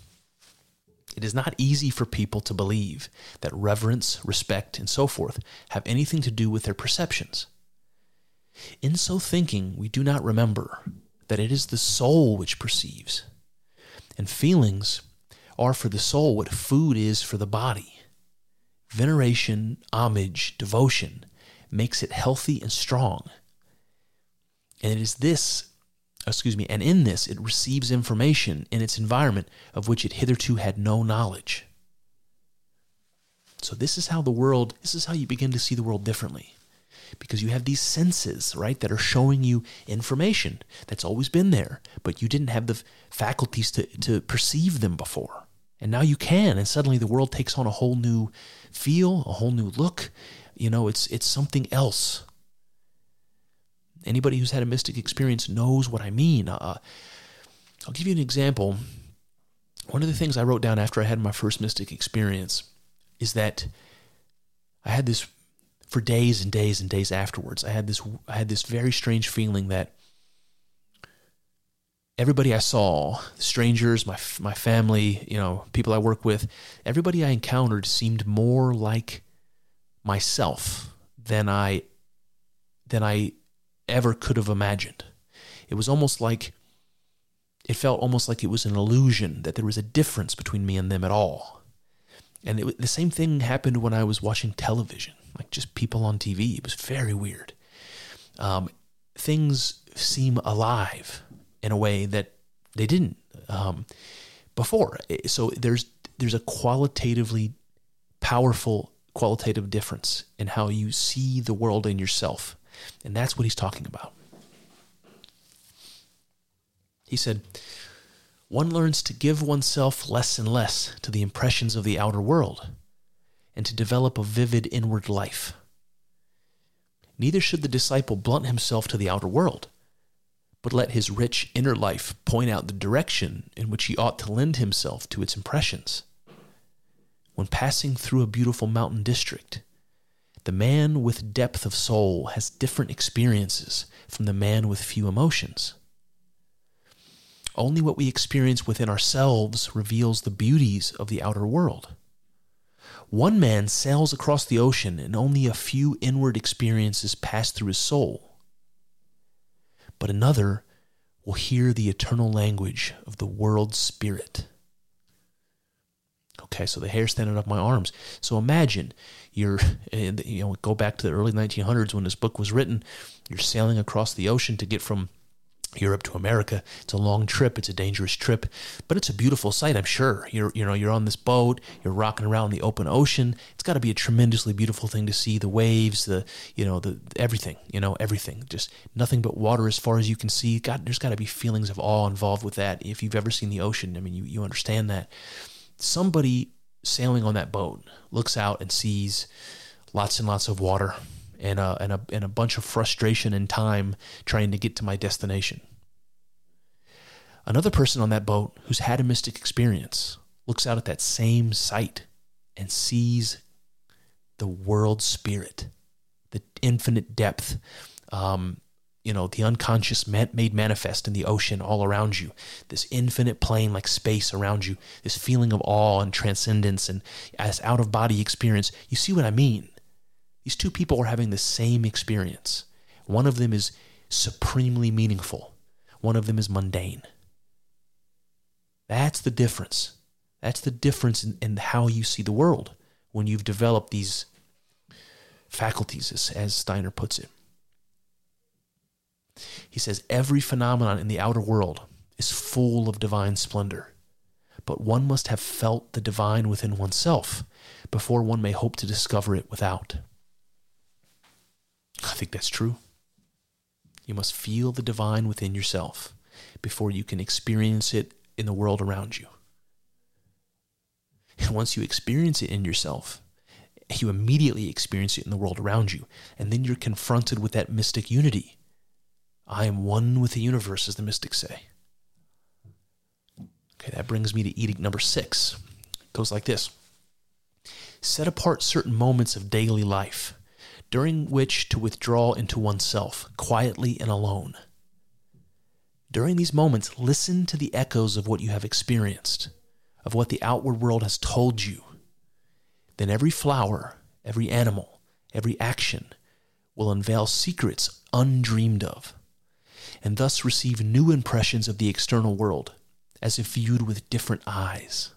it is not easy for people to believe that reverence, respect, and so forth have anything to do with their perceptions. In so thinking, we do not remember that it is the soul which perceives, and feelings are for the soul what food is for the body. Veneration, homage, devotion makes it healthy and strong. And it is this excuse me, and in this it receives information in its environment of which it hitherto had no knowledge. So this is how the world, this is how you begin to see the world differently. Because you have these senses, right, that are showing you information that's always been there, but you didn't have the faculties to, to perceive them before. And now you can, and suddenly the world takes on a whole new feel, a whole new look. You know, it's it's something else. Anybody who's had a mystic experience knows what I mean. Uh, I'll give you an example. One of the things I wrote down after I had my first mystic experience is that I had this for days and days and days afterwards. I had this I had this very strange feeling that everybody I saw, strangers, my my family, you know, people I work with, everybody I encountered seemed more like myself than I than I ever could have imagined. It was almost like it felt almost like it was an illusion that there was a difference between me and them at all. And it, the same thing happened when I was watching television, like just people on TV. It was very weird. Um, things seem alive in a way that they didn't um, before. So there's there's a qualitatively powerful qualitative difference in how you see the world and yourself, and that's what he's talking about. He said, One learns to give oneself less and less to the impressions of the outer world and to develop a vivid inward life. Neither should the disciple blunt himself to the outer world, but let his rich inner life point out the direction in which he ought to lend himself to its impressions. When passing through a beautiful mountain district, the man with depth of soul has different experiences from the man with few emotions. Only what we experience within ourselves reveals the beauties of the outer world. One man sails across the ocean and only a few inward experiences pass through his soul. But another will hear the eternal language of the world spirit. Okay, so the hair standing up my arms. So imagine you're, you know, go back to the early 1900s when this book was written. You're sailing across the ocean to get from Europe to America. It's a long trip. It's a dangerous trip, but it's a beautiful sight. I'm sure. You're you know you're on this boat. You're rocking around in the open ocean. It's got to be a tremendously beautiful thing to see the waves, the you know the everything. You know everything. Just nothing but water as far as you can see. God, there's got to be feelings of awe involved with that. If you've ever seen the ocean, I mean, you you understand that. Somebody sailing on that boat looks out and sees lots and lots of water and a, and a, and a bunch of frustration and time trying to get to my destination. Another person on that boat who's had a mystic experience looks out at that same sight and sees the world spirit, the infinite depth, um, you know, the unconscious made manifest in the ocean all around you, this infinite plane like space around you, this feeling of awe and transcendence and as out of body experience. You see what I mean? These two people are having the same experience. One of them is supremely meaningful, one of them is mundane. That's the difference. That's the difference in, in how you see the world when you've developed these faculties, as, as Steiner puts it. He says every phenomenon in the outer world is full of divine splendor, but one must have felt the divine within oneself before one may hope to discover it without. I think that's true. You must feel the divine within yourself before you can experience it in the world around you. And once you experience it in yourself, you immediately experience it in the world around you. And then you're confronted with that mystic unity. I am one with the universe, as the mystics say. Okay, that brings me to edict number six. It goes like this Set apart certain moments of daily life during which to withdraw into oneself, quietly and alone. During these moments, listen to the echoes of what you have experienced, of what the outward world has told you. Then every flower, every animal, every action will unveil secrets undreamed of, and thus receive new impressions of the external world, as if viewed with different eyes.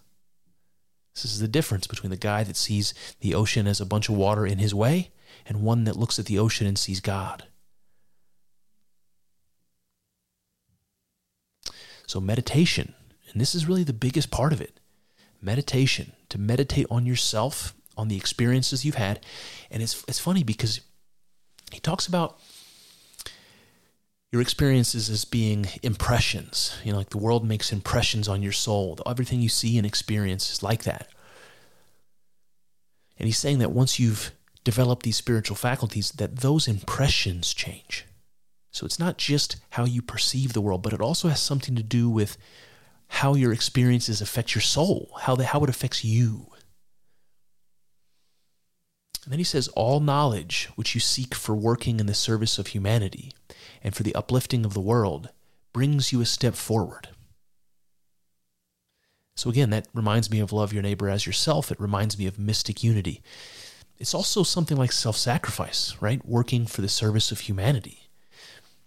This is the difference between the guy that sees the ocean as a bunch of water in his way and one that looks at the ocean and sees God. So, meditation, and this is really the biggest part of it meditation, to meditate on yourself, on the experiences you've had. And it's, it's funny because he talks about your experiences as being impressions. You know, like the world makes impressions on your soul. Everything you see and experience is like that. And he's saying that once you've develop these spiritual faculties, that those impressions change. So it's not just how you perceive the world, but it also has something to do with how your experiences affect your soul, how, the, how it affects you. And then he says, All knowledge which you seek for working in the service of humanity and for the uplifting of the world brings you a step forward. So, again, that reminds me of love your neighbor as yourself. It reminds me of mystic unity. It's also something like self sacrifice, right? Working for the service of humanity.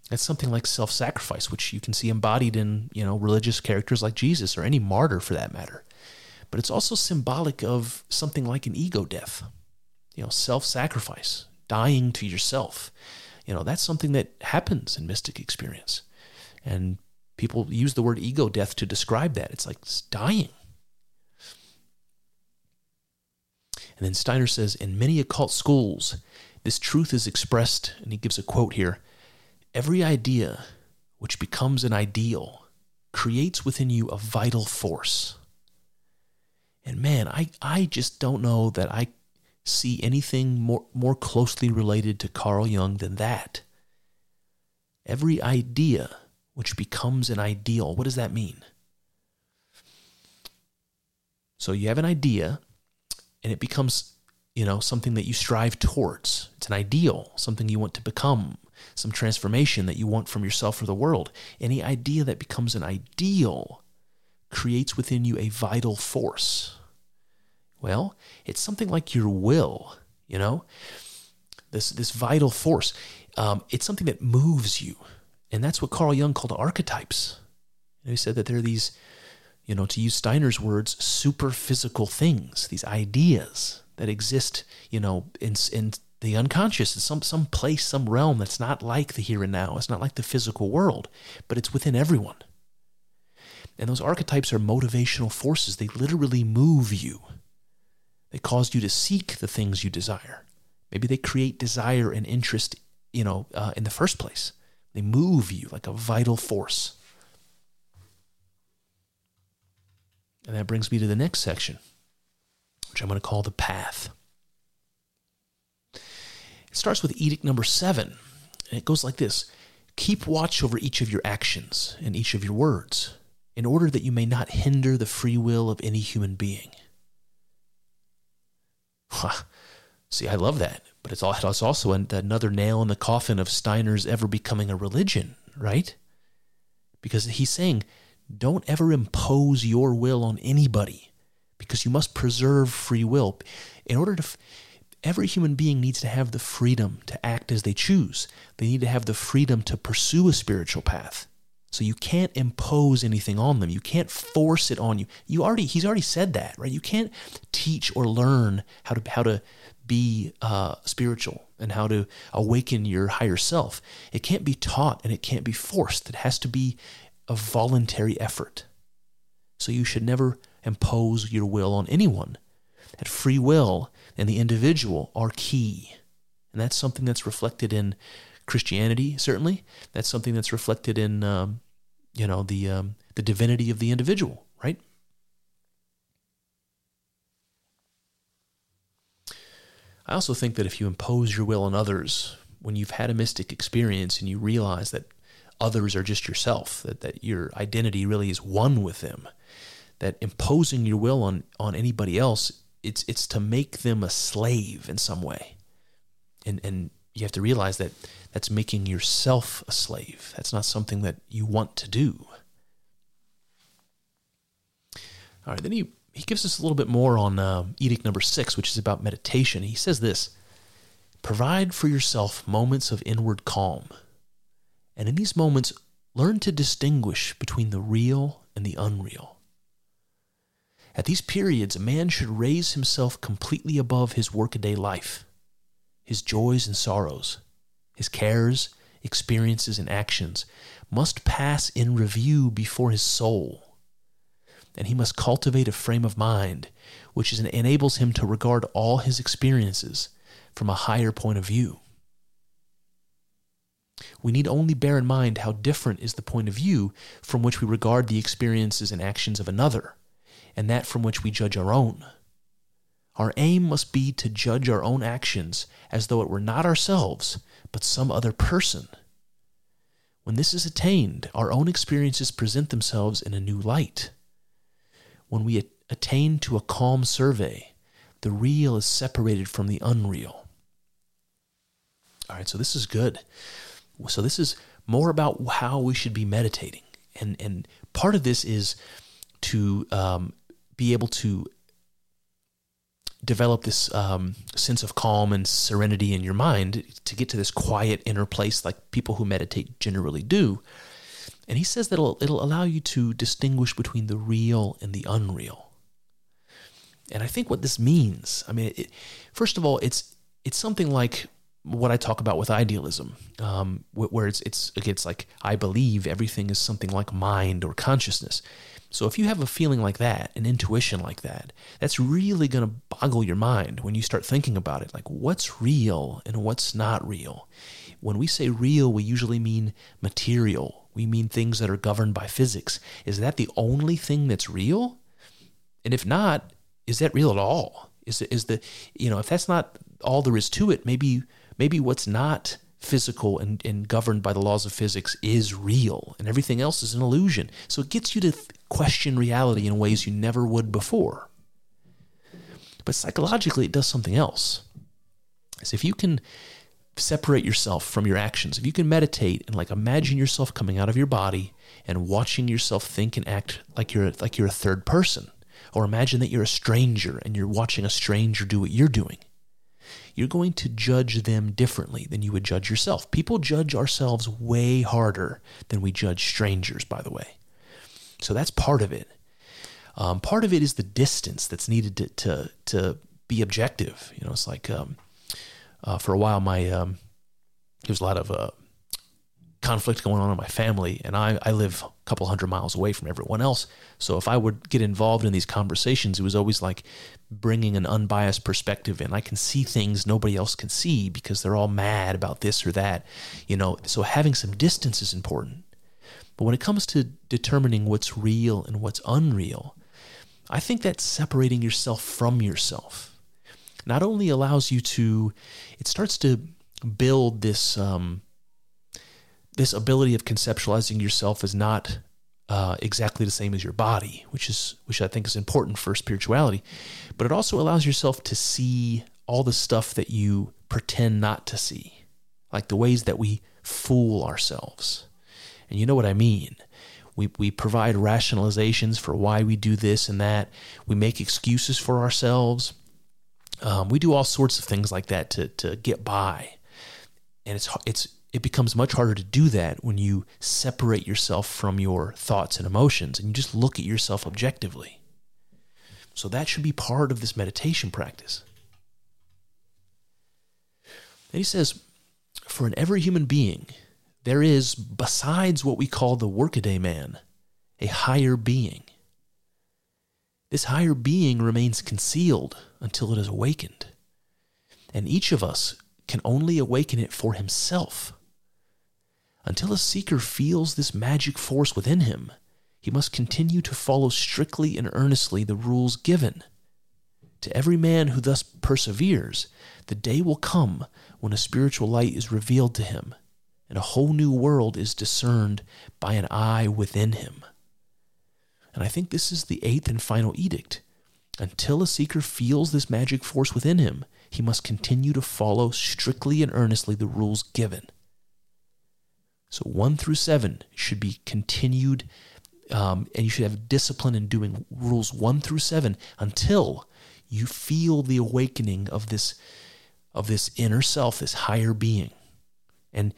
That's something like self sacrifice, which you can see embodied in, you know, religious characters like Jesus or any martyr for that matter. But it's also symbolic of something like an ego death you know, self sacrifice, dying to yourself. You know, that's something that happens in mystic experience. And people use the word ego death to describe that. It's like dying. And then Steiner says, in many occult schools, this truth is expressed, and he gives a quote here every idea which becomes an ideal creates within you a vital force. And man, I, I just don't know that I see anything more, more closely related to Carl Jung than that. Every idea which becomes an ideal, what does that mean? So you have an idea and it becomes, you know, something that you strive towards. It's an ideal, something you want to become, some transformation that you want from yourself or the world. Any idea that becomes an ideal creates within you a vital force. Well, it's something like your will, you know, this this vital force. Um, it's something that moves you, and that's what Carl Jung called archetypes. he said that there are these, you know, to use Steiner's words, super physical things, these ideas that exist, you know, in in the unconscious, in some some place, some realm that's not like the here and now. It's not like the physical world, but it's within everyone. And those archetypes are motivational forces. They literally move you. They cause you to seek the things you desire. Maybe they create desire and interest, you know, uh, in the first place. They move you like a vital force. And that brings me to the next section, which I'm going to call the path. It starts with edict number seven, and it goes like this Keep watch over each of your actions and each of your words, in order that you may not hinder the free will of any human being. See, I love that. But it's, also another nail in the coffin of Steiner's ever becoming a religion, right? Because he's saying, don't ever impose your will on anybody because you must preserve free will. In order to, every human being needs to have the freedom to act as they choose. They need to have the freedom to pursue a spiritual path. So you can't impose anything on them. You can't force it on you. You already he's already said that, right? You can't teach or learn how to how to be uh, spiritual and how to awaken your higher self. It can't be taught and it can't be forced. It has to be a voluntary effort. So you should never impose your will on anyone. That free will and the individual are key. And that's something that's reflected in Christianity, certainly. That's something that's reflected in, um, you know, the um, the divinity of the individual, right? I also think that if you impose your will on others, when you've had a mystic experience and you realize that others are just yourself, that, that your identity really is one with them, that imposing your will on, on anybody else, it's it's to make them a slave in some way. And and you have to realize that that's making yourself a slave. That's not something that you want to do. All right, then he, he gives us a little bit more on uh, edict number six, which is about meditation. He says this Provide for yourself moments of inward calm. And in these moments, learn to distinguish between the real and the unreal. At these periods, a man should raise himself completely above his workaday life, his joys and sorrows his cares, experiences, and actions must pass in review before his soul. And he must cultivate a frame of mind which enables him to regard all his experiences from a higher point of view. We need only bear in mind how different is the point of view from which we regard the experiences and actions of another, and that from which we judge our own. Our aim must be to judge our own actions as though it were not ourselves, but some other person. When this is attained, our own experiences present themselves in a new light. When we attain to a calm survey, the real is separated from the unreal. All right, so this is good. So this is more about how we should be meditating, and and part of this is to um, be able to develop this um, sense of calm and serenity in your mind to get to this quiet inner place like people who meditate generally do. And he says that it'll, it'll allow you to distinguish between the real and the unreal. And I think what this means, I mean, it, first of all, it's it's something like what I talk about with idealism, um, where it's it's it's like I believe everything is something like mind or consciousness. So if you have a feeling like that, an intuition like that, that's really going to boggle your mind when you start thinking about it. Like what's real and what's not real. When we say real, we usually mean material. We mean things that are governed by physics. Is that the only thing that's real? And if not, is that real at all? Is is the you know if that's not all there is to it, maybe maybe what's not physical and, and governed by the laws of physics is real and everything else is an illusion. So it gets you to th- question reality in ways you never would before. But psychologically, it does something else. Is if you can separate yourself from your actions, if you can meditate and like imagine yourself coming out of your body and watching yourself think and act like you're like you're a third person, or imagine that you're a stranger and you're watching a stranger do what you're doing you're going to judge them differently than you would judge yourself. People judge ourselves way harder than we judge strangers, by the way. So that's part of it. Um, part of it is the distance that's needed to to, to be objective. You know, it's like um, uh, for a while my um, there was a lot of uh, conflict going on in my family, and I, I live a couple hundred miles away from everyone else. So if I would get involved in these conversations, it was always like bringing an unbiased perspective in. I can see things nobody else can see because they're all mad about this or that, you know. So having some distance is important. But when it comes to determining what's real and what's unreal, I think that separating yourself from yourself not only allows you to, it starts to build this. Um, this ability of conceptualizing yourself is not uh, exactly the same as your body, which is which I think is important for spirituality, but it also allows yourself to see all the stuff that you pretend not to see, like the ways that we fool ourselves. And you know what I mean. We, we provide rationalizations for why we do this and that. We make excuses for ourselves. Um, we do all sorts of things like that to, to get by. And it's, it's it becomes much harder to do that when you separate yourself from your thoughts and emotions and you just look at yourself objectively. So that should be part of this meditation practice. And he says, for an every human being, there is, besides what we call the workaday man, a higher being. This higher being remains concealed until it is awakened. And each of us can only awaken it for himself. Until a seeker feels this magic force within him, he must continue to follow strictly and earnestly the rules given. To every man who thus perseveres, the day will come when a spiritual light is revealed to him, and a whole new world is discerned by an eye within him. And I think this is the eighth and final edict. Until a seeker feels this magic force within him, he must continue to follow strictly and earnestly the rules given. So 1 through 7 should be continued, um, and you should have discipline in doing rules 1 through 7 until you feel the awakening of this of this inner self, this higher being. And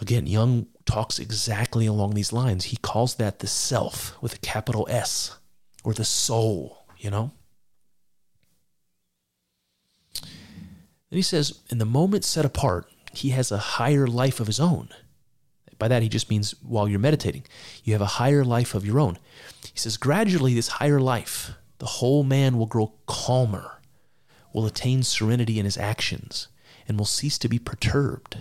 again, Jung talks exactly along these lines. He calls that the self with a capital S or the soul, you know? And he says, in the moment set apart, he has a higher life of his own. By that, he just means while you're meditating, you have a higher life of your own. He says, gradually, this higher life, the whole man will grow calmer, will attain serenity in his actions, and will cease to be perturbed.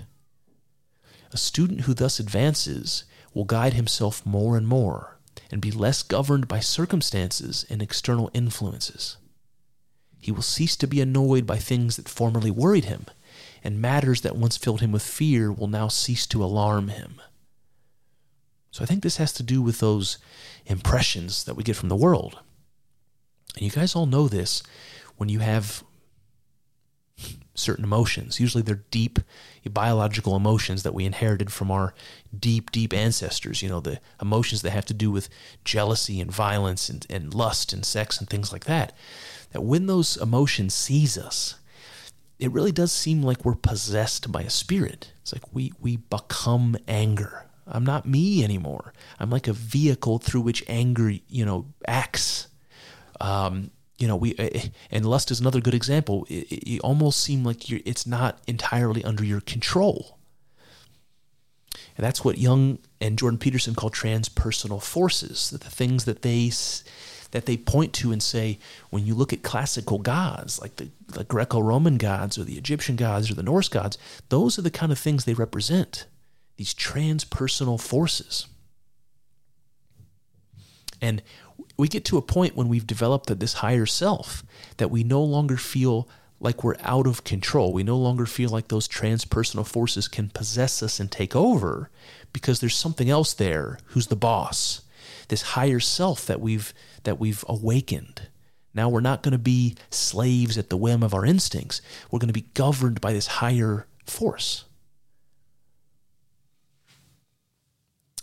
A student who thus advances will guide himself more and more and be less governed by circumstances and external influences. He will cease to be annoyed by things that formerly worried him, and matters that once filled him with fear will now cease to alarm him. So I think this has to do with those impressions that we get from the world. And you guys all know this. when you have certain emotions. Usually they're deep biological emotions that we inherited from our deep, deep ancestors. You know, the emotions that have to do with jealousy and violence and, and lust and sex and things like that. That when those emotions seize us, it really does seem like we're possessed by a spirit. It's like we, we become anger. I'm not me anymore. I'm like a vehicle through which anger, you know, acts. Um, you know, we eh, eh, and lust is another good example. It, it almost seem like it's not entirely under your control. And that's what Jung and Jordan Peterson call transpersonal forces. The things that they that they point to and say, when you look at classical gods like the, the Greco-Roman gods or the Egyptian gods or the Norse gods, those are the kind of things they represent. These transpersonal forces. And we get to a point when we've developed this higher self that we no longer feel like we're out of control. We no longer feel like those transpersonal forces can possess us and take over because there's something else there who's the boss. This higher self that we've that we've awakened. Now we're not going to be slaves at the whim of our instincts. We're going to be governed by this higher force.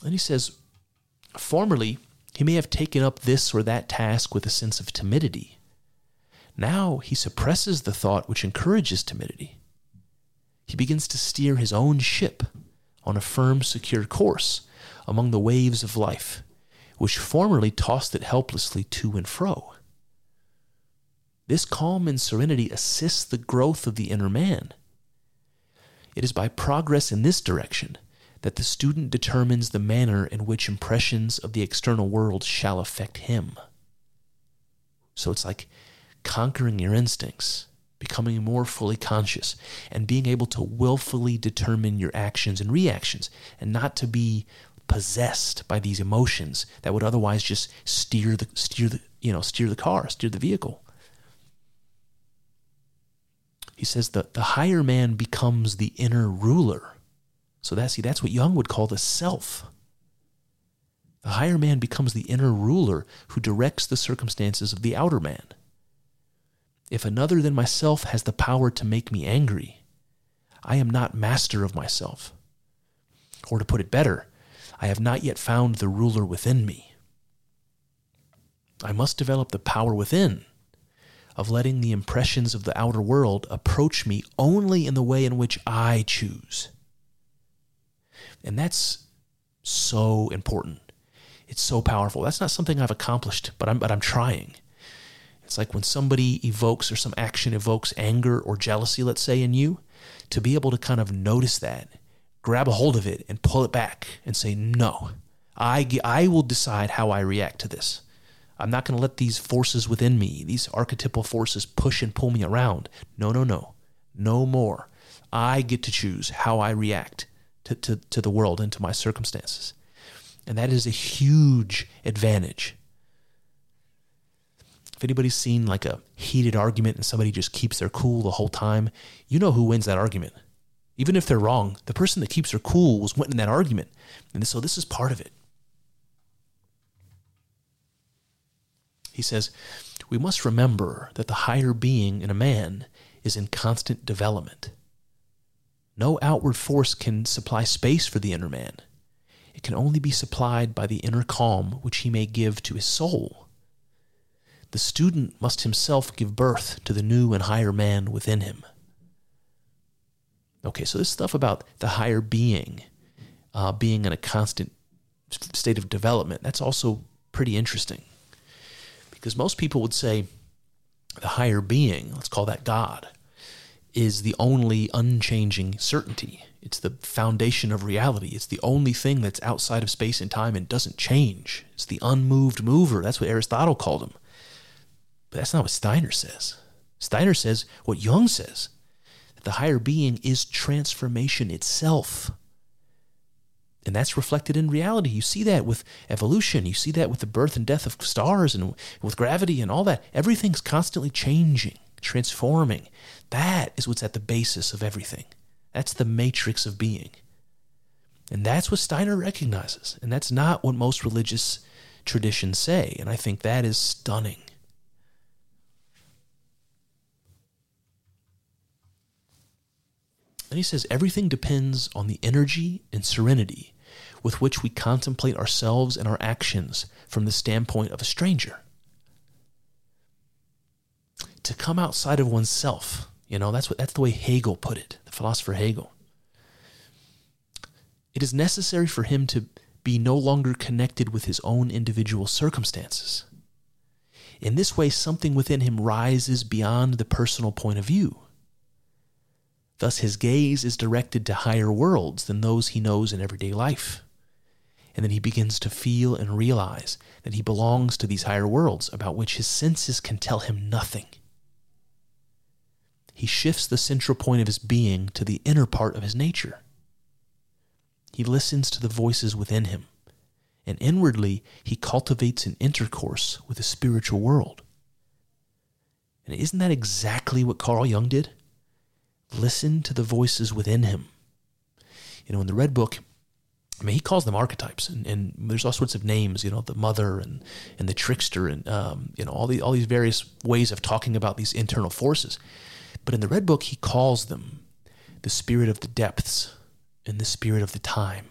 And he says, formerly he may have taken up this or that task with a sense of timidity. Now he suppresses the thought which encourages timidity. He begins to steer his own ship on a firm, secure course among the waves of life, which formerly tossed it helplessly to and fro. This calm and serenity assists the growth of the inner man. It is by progress in this direction that the student determines the manner in which impressions of the external world shall affect him. So it's like conquering your instincts, becoming more fully conscious, and being able to willfully determine your actions and reactions, and not to be possessed by these emotions that would otherwise just steer the steer the you know steer the car, steer the vehicle. He says that the higher man becomes the inner ruler so that's see, that's what Jung would call the self. The higher man becomes the inner ruler who directs the circumstances of the outer man. If another than myself has the power to make me angry, I am not master of myself. Or to put it better, I have not yet found the ruler within me. I must develop the power within of letting the impressions of the outer world approach me only in the way in which I choose. And that's so important. It's so powerful. That's not something I've accomplished, but I'm but I'm trying. It's like when somebody evokes or some action evokes anger or jealousy, let's say, in you, to be able to kind of notice that, grab a hold of it and pull it back and say, no, I, I will decide how I react to this. I'm not going to let these forces within me, these archetypal forces, push and pull me around. No, no, no. No more. I get to choose how I react to, to, to the world and to my circumstances. And that is a huge advantage. If anybody's seen like a heated argument and somebody just keeps their cool the whole time, you know who wins that argument. Even if they're wrong, the person that keeps their cool was winning that argument. And so this is part of it. He says, We must remember that the higher being in a man is in constant development. No outward force can supply space for the inner man. It can only be supplied by the inner calm which he may give to his soul. The student must himself give birth to the new and higher man within him. Okay, so this stuff about the higher being uh, being in a constant state of development, that's also pretty interesting. Because most people would say the higher being, let's call that God, is the only unchanging certainty. It's the foundation of reality. It's the only thing that's outside of space and time and doesn't change. It's the unmoved mover. That's what Aristotle called him. But that's not what Steiner says. Steiner says what Jung says that the higher being is transformation itself. And that's reflected in reality. You see that with evolution. You see that with the birth and death of stars and with gravity and all that. Everything's constantly changing, transforming. That is what's at the basis of everything. That's the matrix of being. And that's what Steiner recognizes. And that's not what most religious traditions say. And I think that is stunning. And he says everything depends on the energy and serenity with which we contemplate ourselves and our actions from the standpoint of a stranger. To come outside of oneself you know, that's what that's the way Hegel put it, the philosopher Hegel. It is necessary for him to be no longer connected with his own individual circumstances. In this way, something within him rises beyond the personal point of view. Thus, his gaze is directed to higher worlds than those he knows in everyday life. And then he begins to feel and realize that he belongs to these higher worlds about which his senses can tell him nothing. He shifts the central point of his being to the inner part of his nature. He listens to the voices within him, and inwardly he cultivates an intercourse with the spiritual world. And isn't that exactly what Carl Jung did? Listen to the voices within him. You know, in the Red Book, I mean, he calls them archetypes, and, and there's all sorts of names. You know, the mother and and the trickster, and um, you know all the all these various ways of talking about these internal forces. But in the Red Book, he calls them the spirit of the depths and the spirit of the time.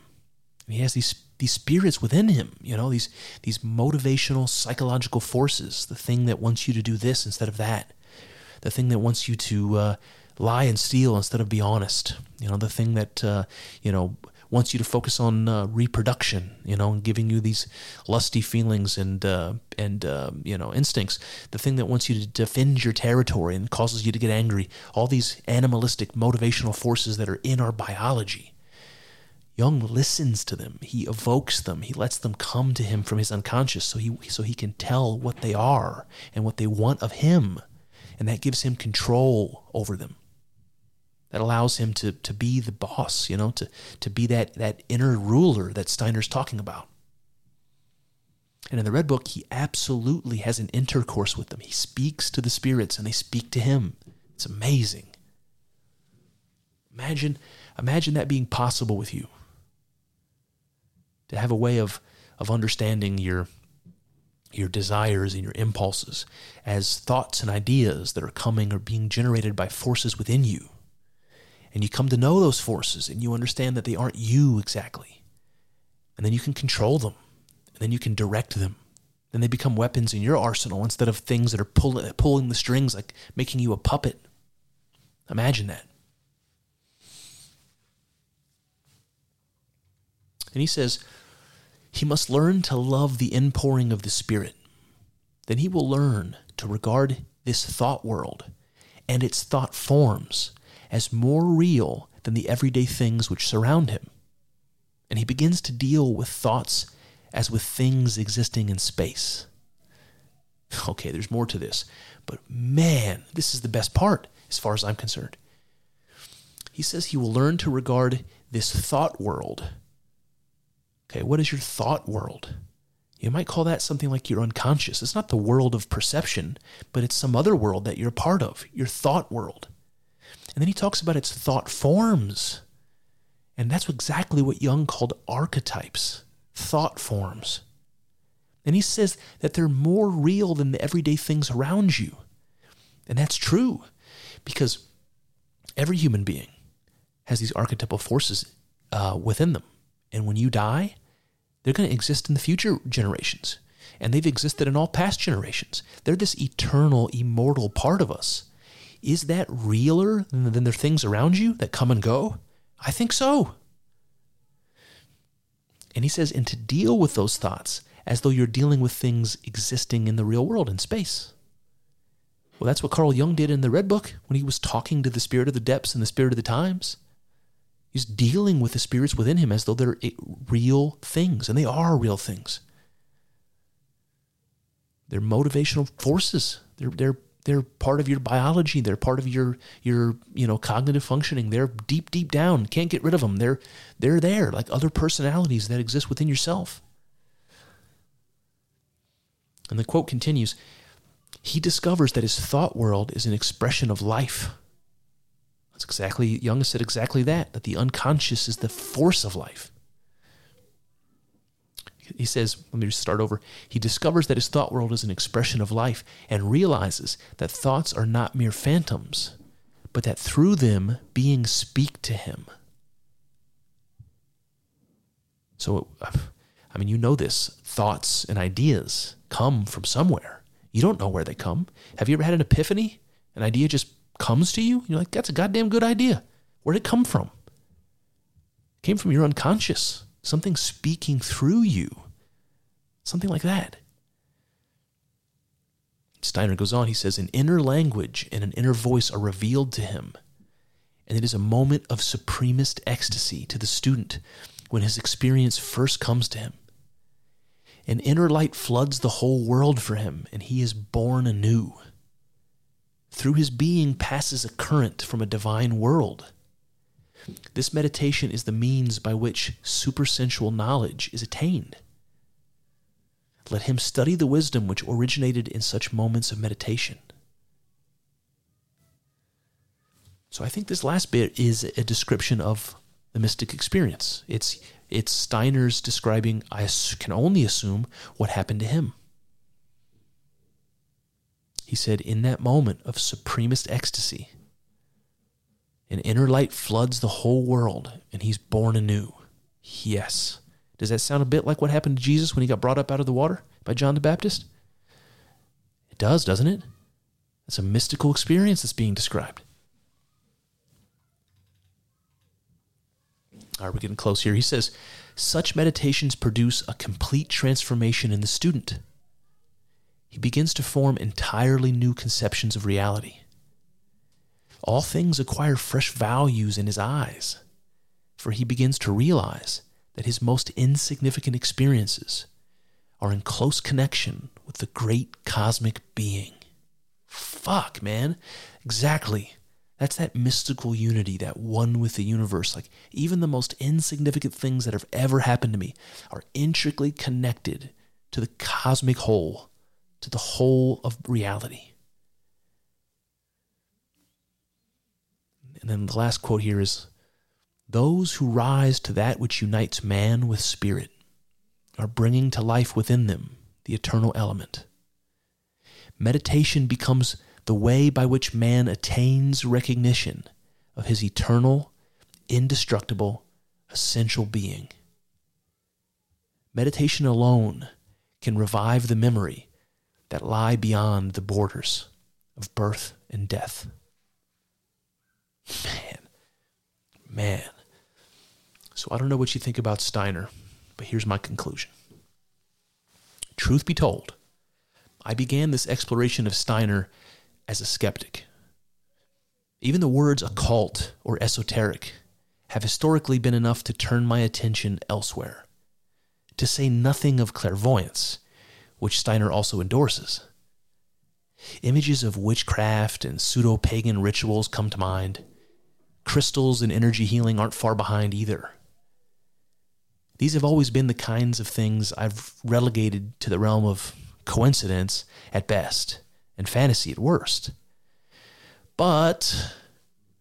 And he has these these spirits within him. You know, these these motivational psychological forces. The thing that wants you to do this instead of that. The thing that wants you to uh, lie and steal instead of be honest. You know, the thing that, uh, you know, wants you to focus on uh, reproduction, you know, and giving you these lusty feelings and uh, and uh, you know instincts. The thing that wants you to defend your territory and causes you to get angry. All these animalistic motivational forces that are in our biology. Jung listens to them. He evokes them. He lets them come to him from his unconscious, so he so he can tell what they are and what they want of him, and that gives him control over them that allows him to, to be the boss, you know, to, to be that, that inner ruler that Steiner's talking about. And in the Red Book, he absolutely has an intercourse with them. He speaks to the spirits and they speak to him. It's amazing. Imagine, imagine that being possible with you. To have a way of, of understanding your, your desires and your impulses as thoughts and ideas that are coming or being generated by forces within you and you come to know those forces and you understand that they aren't you exactly. And then you can control them. And then you can direct them. Then they become weapons in your arsenal instead of things that are pull, pulling the strings, like making you a puppet. Imagine that. And he says, he must learn to love the inpouring of the Spirit. Then he will learn to regard this thought world and its thought forms as more real than the everyday things which surround him. And he begins to deal with thoughts as with things existing in space. Okay, there's more to this, but man, this is the best part as far as I'm concerned. He says he will learn to regard this thought world. Okay, what is your thought world? You might call that something like your unconscious. It's not the world of perception, but it's some other world that you're a part of, your thought world. And then he talks about its thought forms. And that's exactly what Jung called archetypes, thought forms. And he says that they're more real than the everyday things around you. And that's true because every human being has these archetypal forces uh, within them. And when you die, they're going to exist in the future generations. And they've existed in all past generations. They're this eternal, immortal part of us. Is that realer than, the things around you that come and go? I think so. And he says, and to deal with those thoughts as though you're dealing with things existing in the real world in space. Well, that's what Carl Jung did in the Red Book when he was talking to the spirit of the depths and the spirit of the times. He's dealing with the spirits within him as though they're eh, real things, and they are real things. They're motivational forces. They're, they're they're part of your biology. They're part of your your you know cognitive functioning. They're deep deep down. Can't get rid of them they're they're there like other personalities that exist within yourself. And the quote continues he discovers that his thought world is an expression of life. That's exactly jung said exactly that that the unconscious is the force of life he says, let me start over. He discovers that his thought world is an expression of life and realizes that thoughts are not mere phantoms, but that through them beings speak to him. So, I mean, you know this thoughts and ideas come from somewhere. You don't know where they come. Have you ever had an epiphany? An idea just comes to you? You're like, that's a goddamn good idea. Where'd it come from? It came from your unconscious. Something speaking through you. Something like that. Steiner goes on, he says, An inner language and an inner voice are revealed to him. And it is a moment of supremest ecstasy to the student when his experience first comes to him. An inner light floods the whole world for him, and he is born anew. Through his being passes a current from a divine world. This meditation is the means by which supersensual knowledge is attained. Let him study the wisdom which originated in such moments of meditation. So I think this last bit is a description of the mystic experience. It's it's Steiner's describing I can only assume what happened to him. He said in that moment of supremest ecstasy an inner light floods the whole world and he's born anew. Yes. Does that sound a bit like what happened to Jesus when he got brought up out of the water by John the Baptist? It does, doesn't it? It's a mystical experience that's being described. Right, we're getting close here. He says, such meditations produce a complete transformation in the student. He begins to form entirely new conceptions of reality. All things acquire fresh values in his eyes, for he begins to realize that his most insignificant experiences are in close connection with the great cosmic being. Fuck, man. Exactly. That's that mystical unity, that one with the universe. Like, even the most insignificant things that have ever happened to me are intricately connected to the cosmic whole, to the whole of reality. And then the last quote here is Those who rise to that which unites man with spirit are bringing to life within them the eternal element. Meditation becomes the way by which man attains recognition of his eternal, indestructible, essential being. Meditation alone can revive the memory that lie beyond the borders of birth and death. Man, man. So I don't know what you think about Steiner, but here's my conclusion. Truth be told, I began this exploration of Steiner as a skeptic. Even the words occult or esoteric have historically been enough to turn my attention elsewhere, to say nothing of clairvoyance, which Steiner also endorses. Images of witchcraft and pseudo pagan rituals come to mind. Crystals and energy healing aren't far behind either. These have always been the kinds of things I've relegated to the realm of coincidence at best and fantasy at worst. But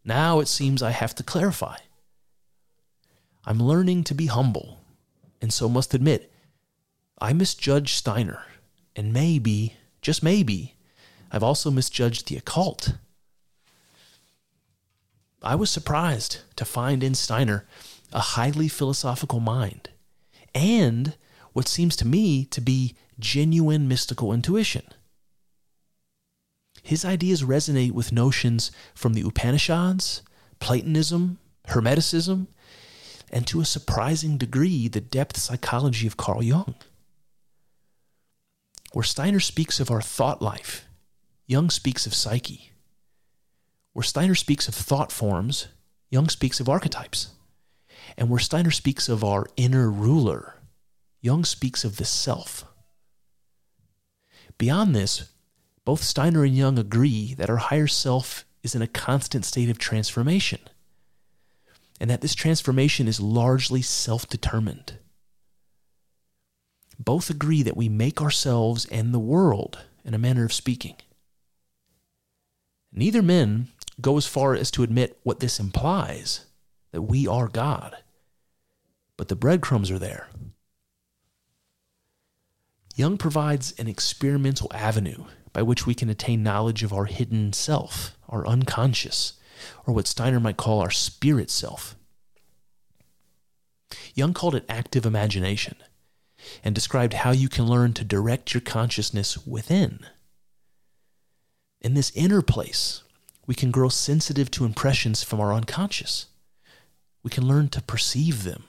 now it seems I have to clarify. I'm learning to be humble, and so must admit I misjudged Steiner, and maybe, just maybe, I've also misjudged the occult. I was surprised to find in Steiner a highly philosophical mind and what seems to me to be genuine mystical intuition. His ideas resonate with notions from the Upanishads, Platonism, Hermeticism, and to a surprising degree, the depth psychology of Carl Jung. Where Steiner speaks of our thought life, Jung speaks of psyche. Where Steiner speaks of thought forms, Jung speaks of archetypes. And where Steiner speaks of our inner ruler, Jung speaks of the self. Beyond this, both Steiner and Jung agree that our higher self is in a constant state of transformation, and that this transformation is largely self determined. Both agree that we make ourselves and the world, in a manner of speaking. Neither men go as far as to admit what this implies that we are God, but the breadcrumbs are there. Jung provides an experimental avenue by which we can attain knowledge of our hidden self, our unconscious, or what Steiner might call our spirit self. Jung called it active imagination and described how you can learn to direct your consciousness within. In this inner place, we can grow sensitive to impressions from our unconscious. We can learn to perceive them,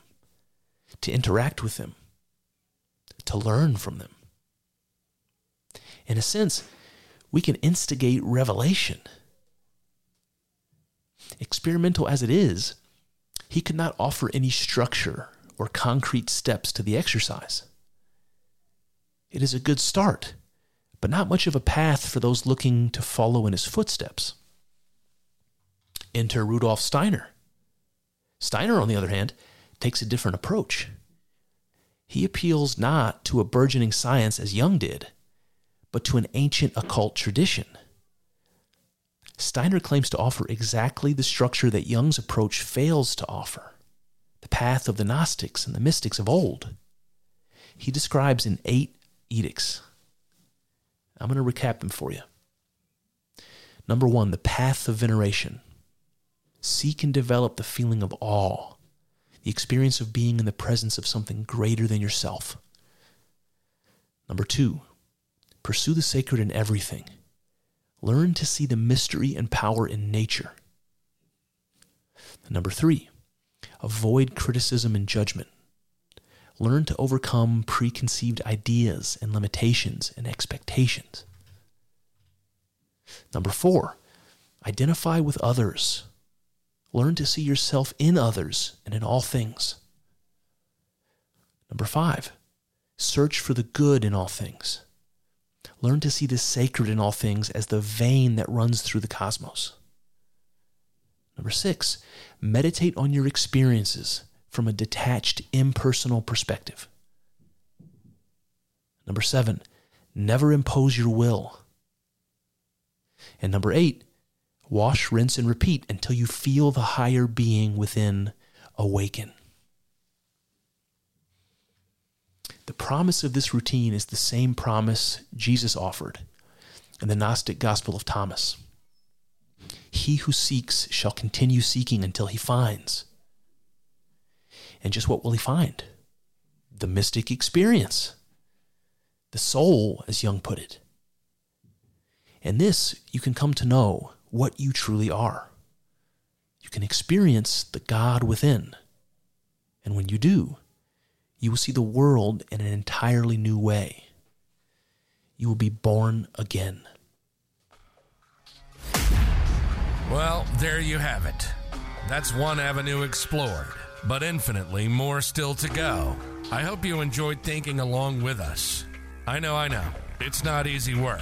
to interact with them, to learn from them. In a sense, we can instigate revelation. Experimental as it is, he could not offer any structure or concrete steps to the exercise. It is a good start, but not much of a path for those looking to follow in his footsteps. Enter Rudolf Steiner. Steiner, on the other hand, takes a different approach. He appeals not to a burgeoning science as Jung did, but to an ancient occult tradition. Steiner claims to offer exactly the structure that Jung's approach fails to offer the path of the Gnostics and the mystics of old. He describes in eight edicts. I'm going to recap them for you. Number one, the path of veneration. Seek and develop the feeling of awe, the experience of being in the presence of something greater than yourself. Number two, pursue the sacred in everything. Learn to see the mystery and power in nature. Number three, avoid criticism and judgment. Learn to overcome preconceived ideas and limitations and expectations. Number four, identify with others. Learn to see yourself in others and in all things. Number five, search for the good in all things. Learn to see the sacred in all things as the vein that runs through the cosmos. Number six, meditate on your experiences from a detached, impersonal perspective. Number seven, never impose your will. And number eight, wash, rinse, and repeat until you feel the higher being within awaken. The promise of this routine is the same promise Jesus offered in the Gnostic Gospel of Thomas. He who seeks shall continue seeking until he finds. And just what will he find? The mystic experience. The soul, as Jung put it. And this, you can come to know what you truly are. You can experience the God within. And when you do, you will see the world in an entirely new way. You will be born again. Well, there you have it. That's one avenue explored, but infinitely more still to go. I hope you enjoyed thinking along with us. I know, I know, it's not easy work.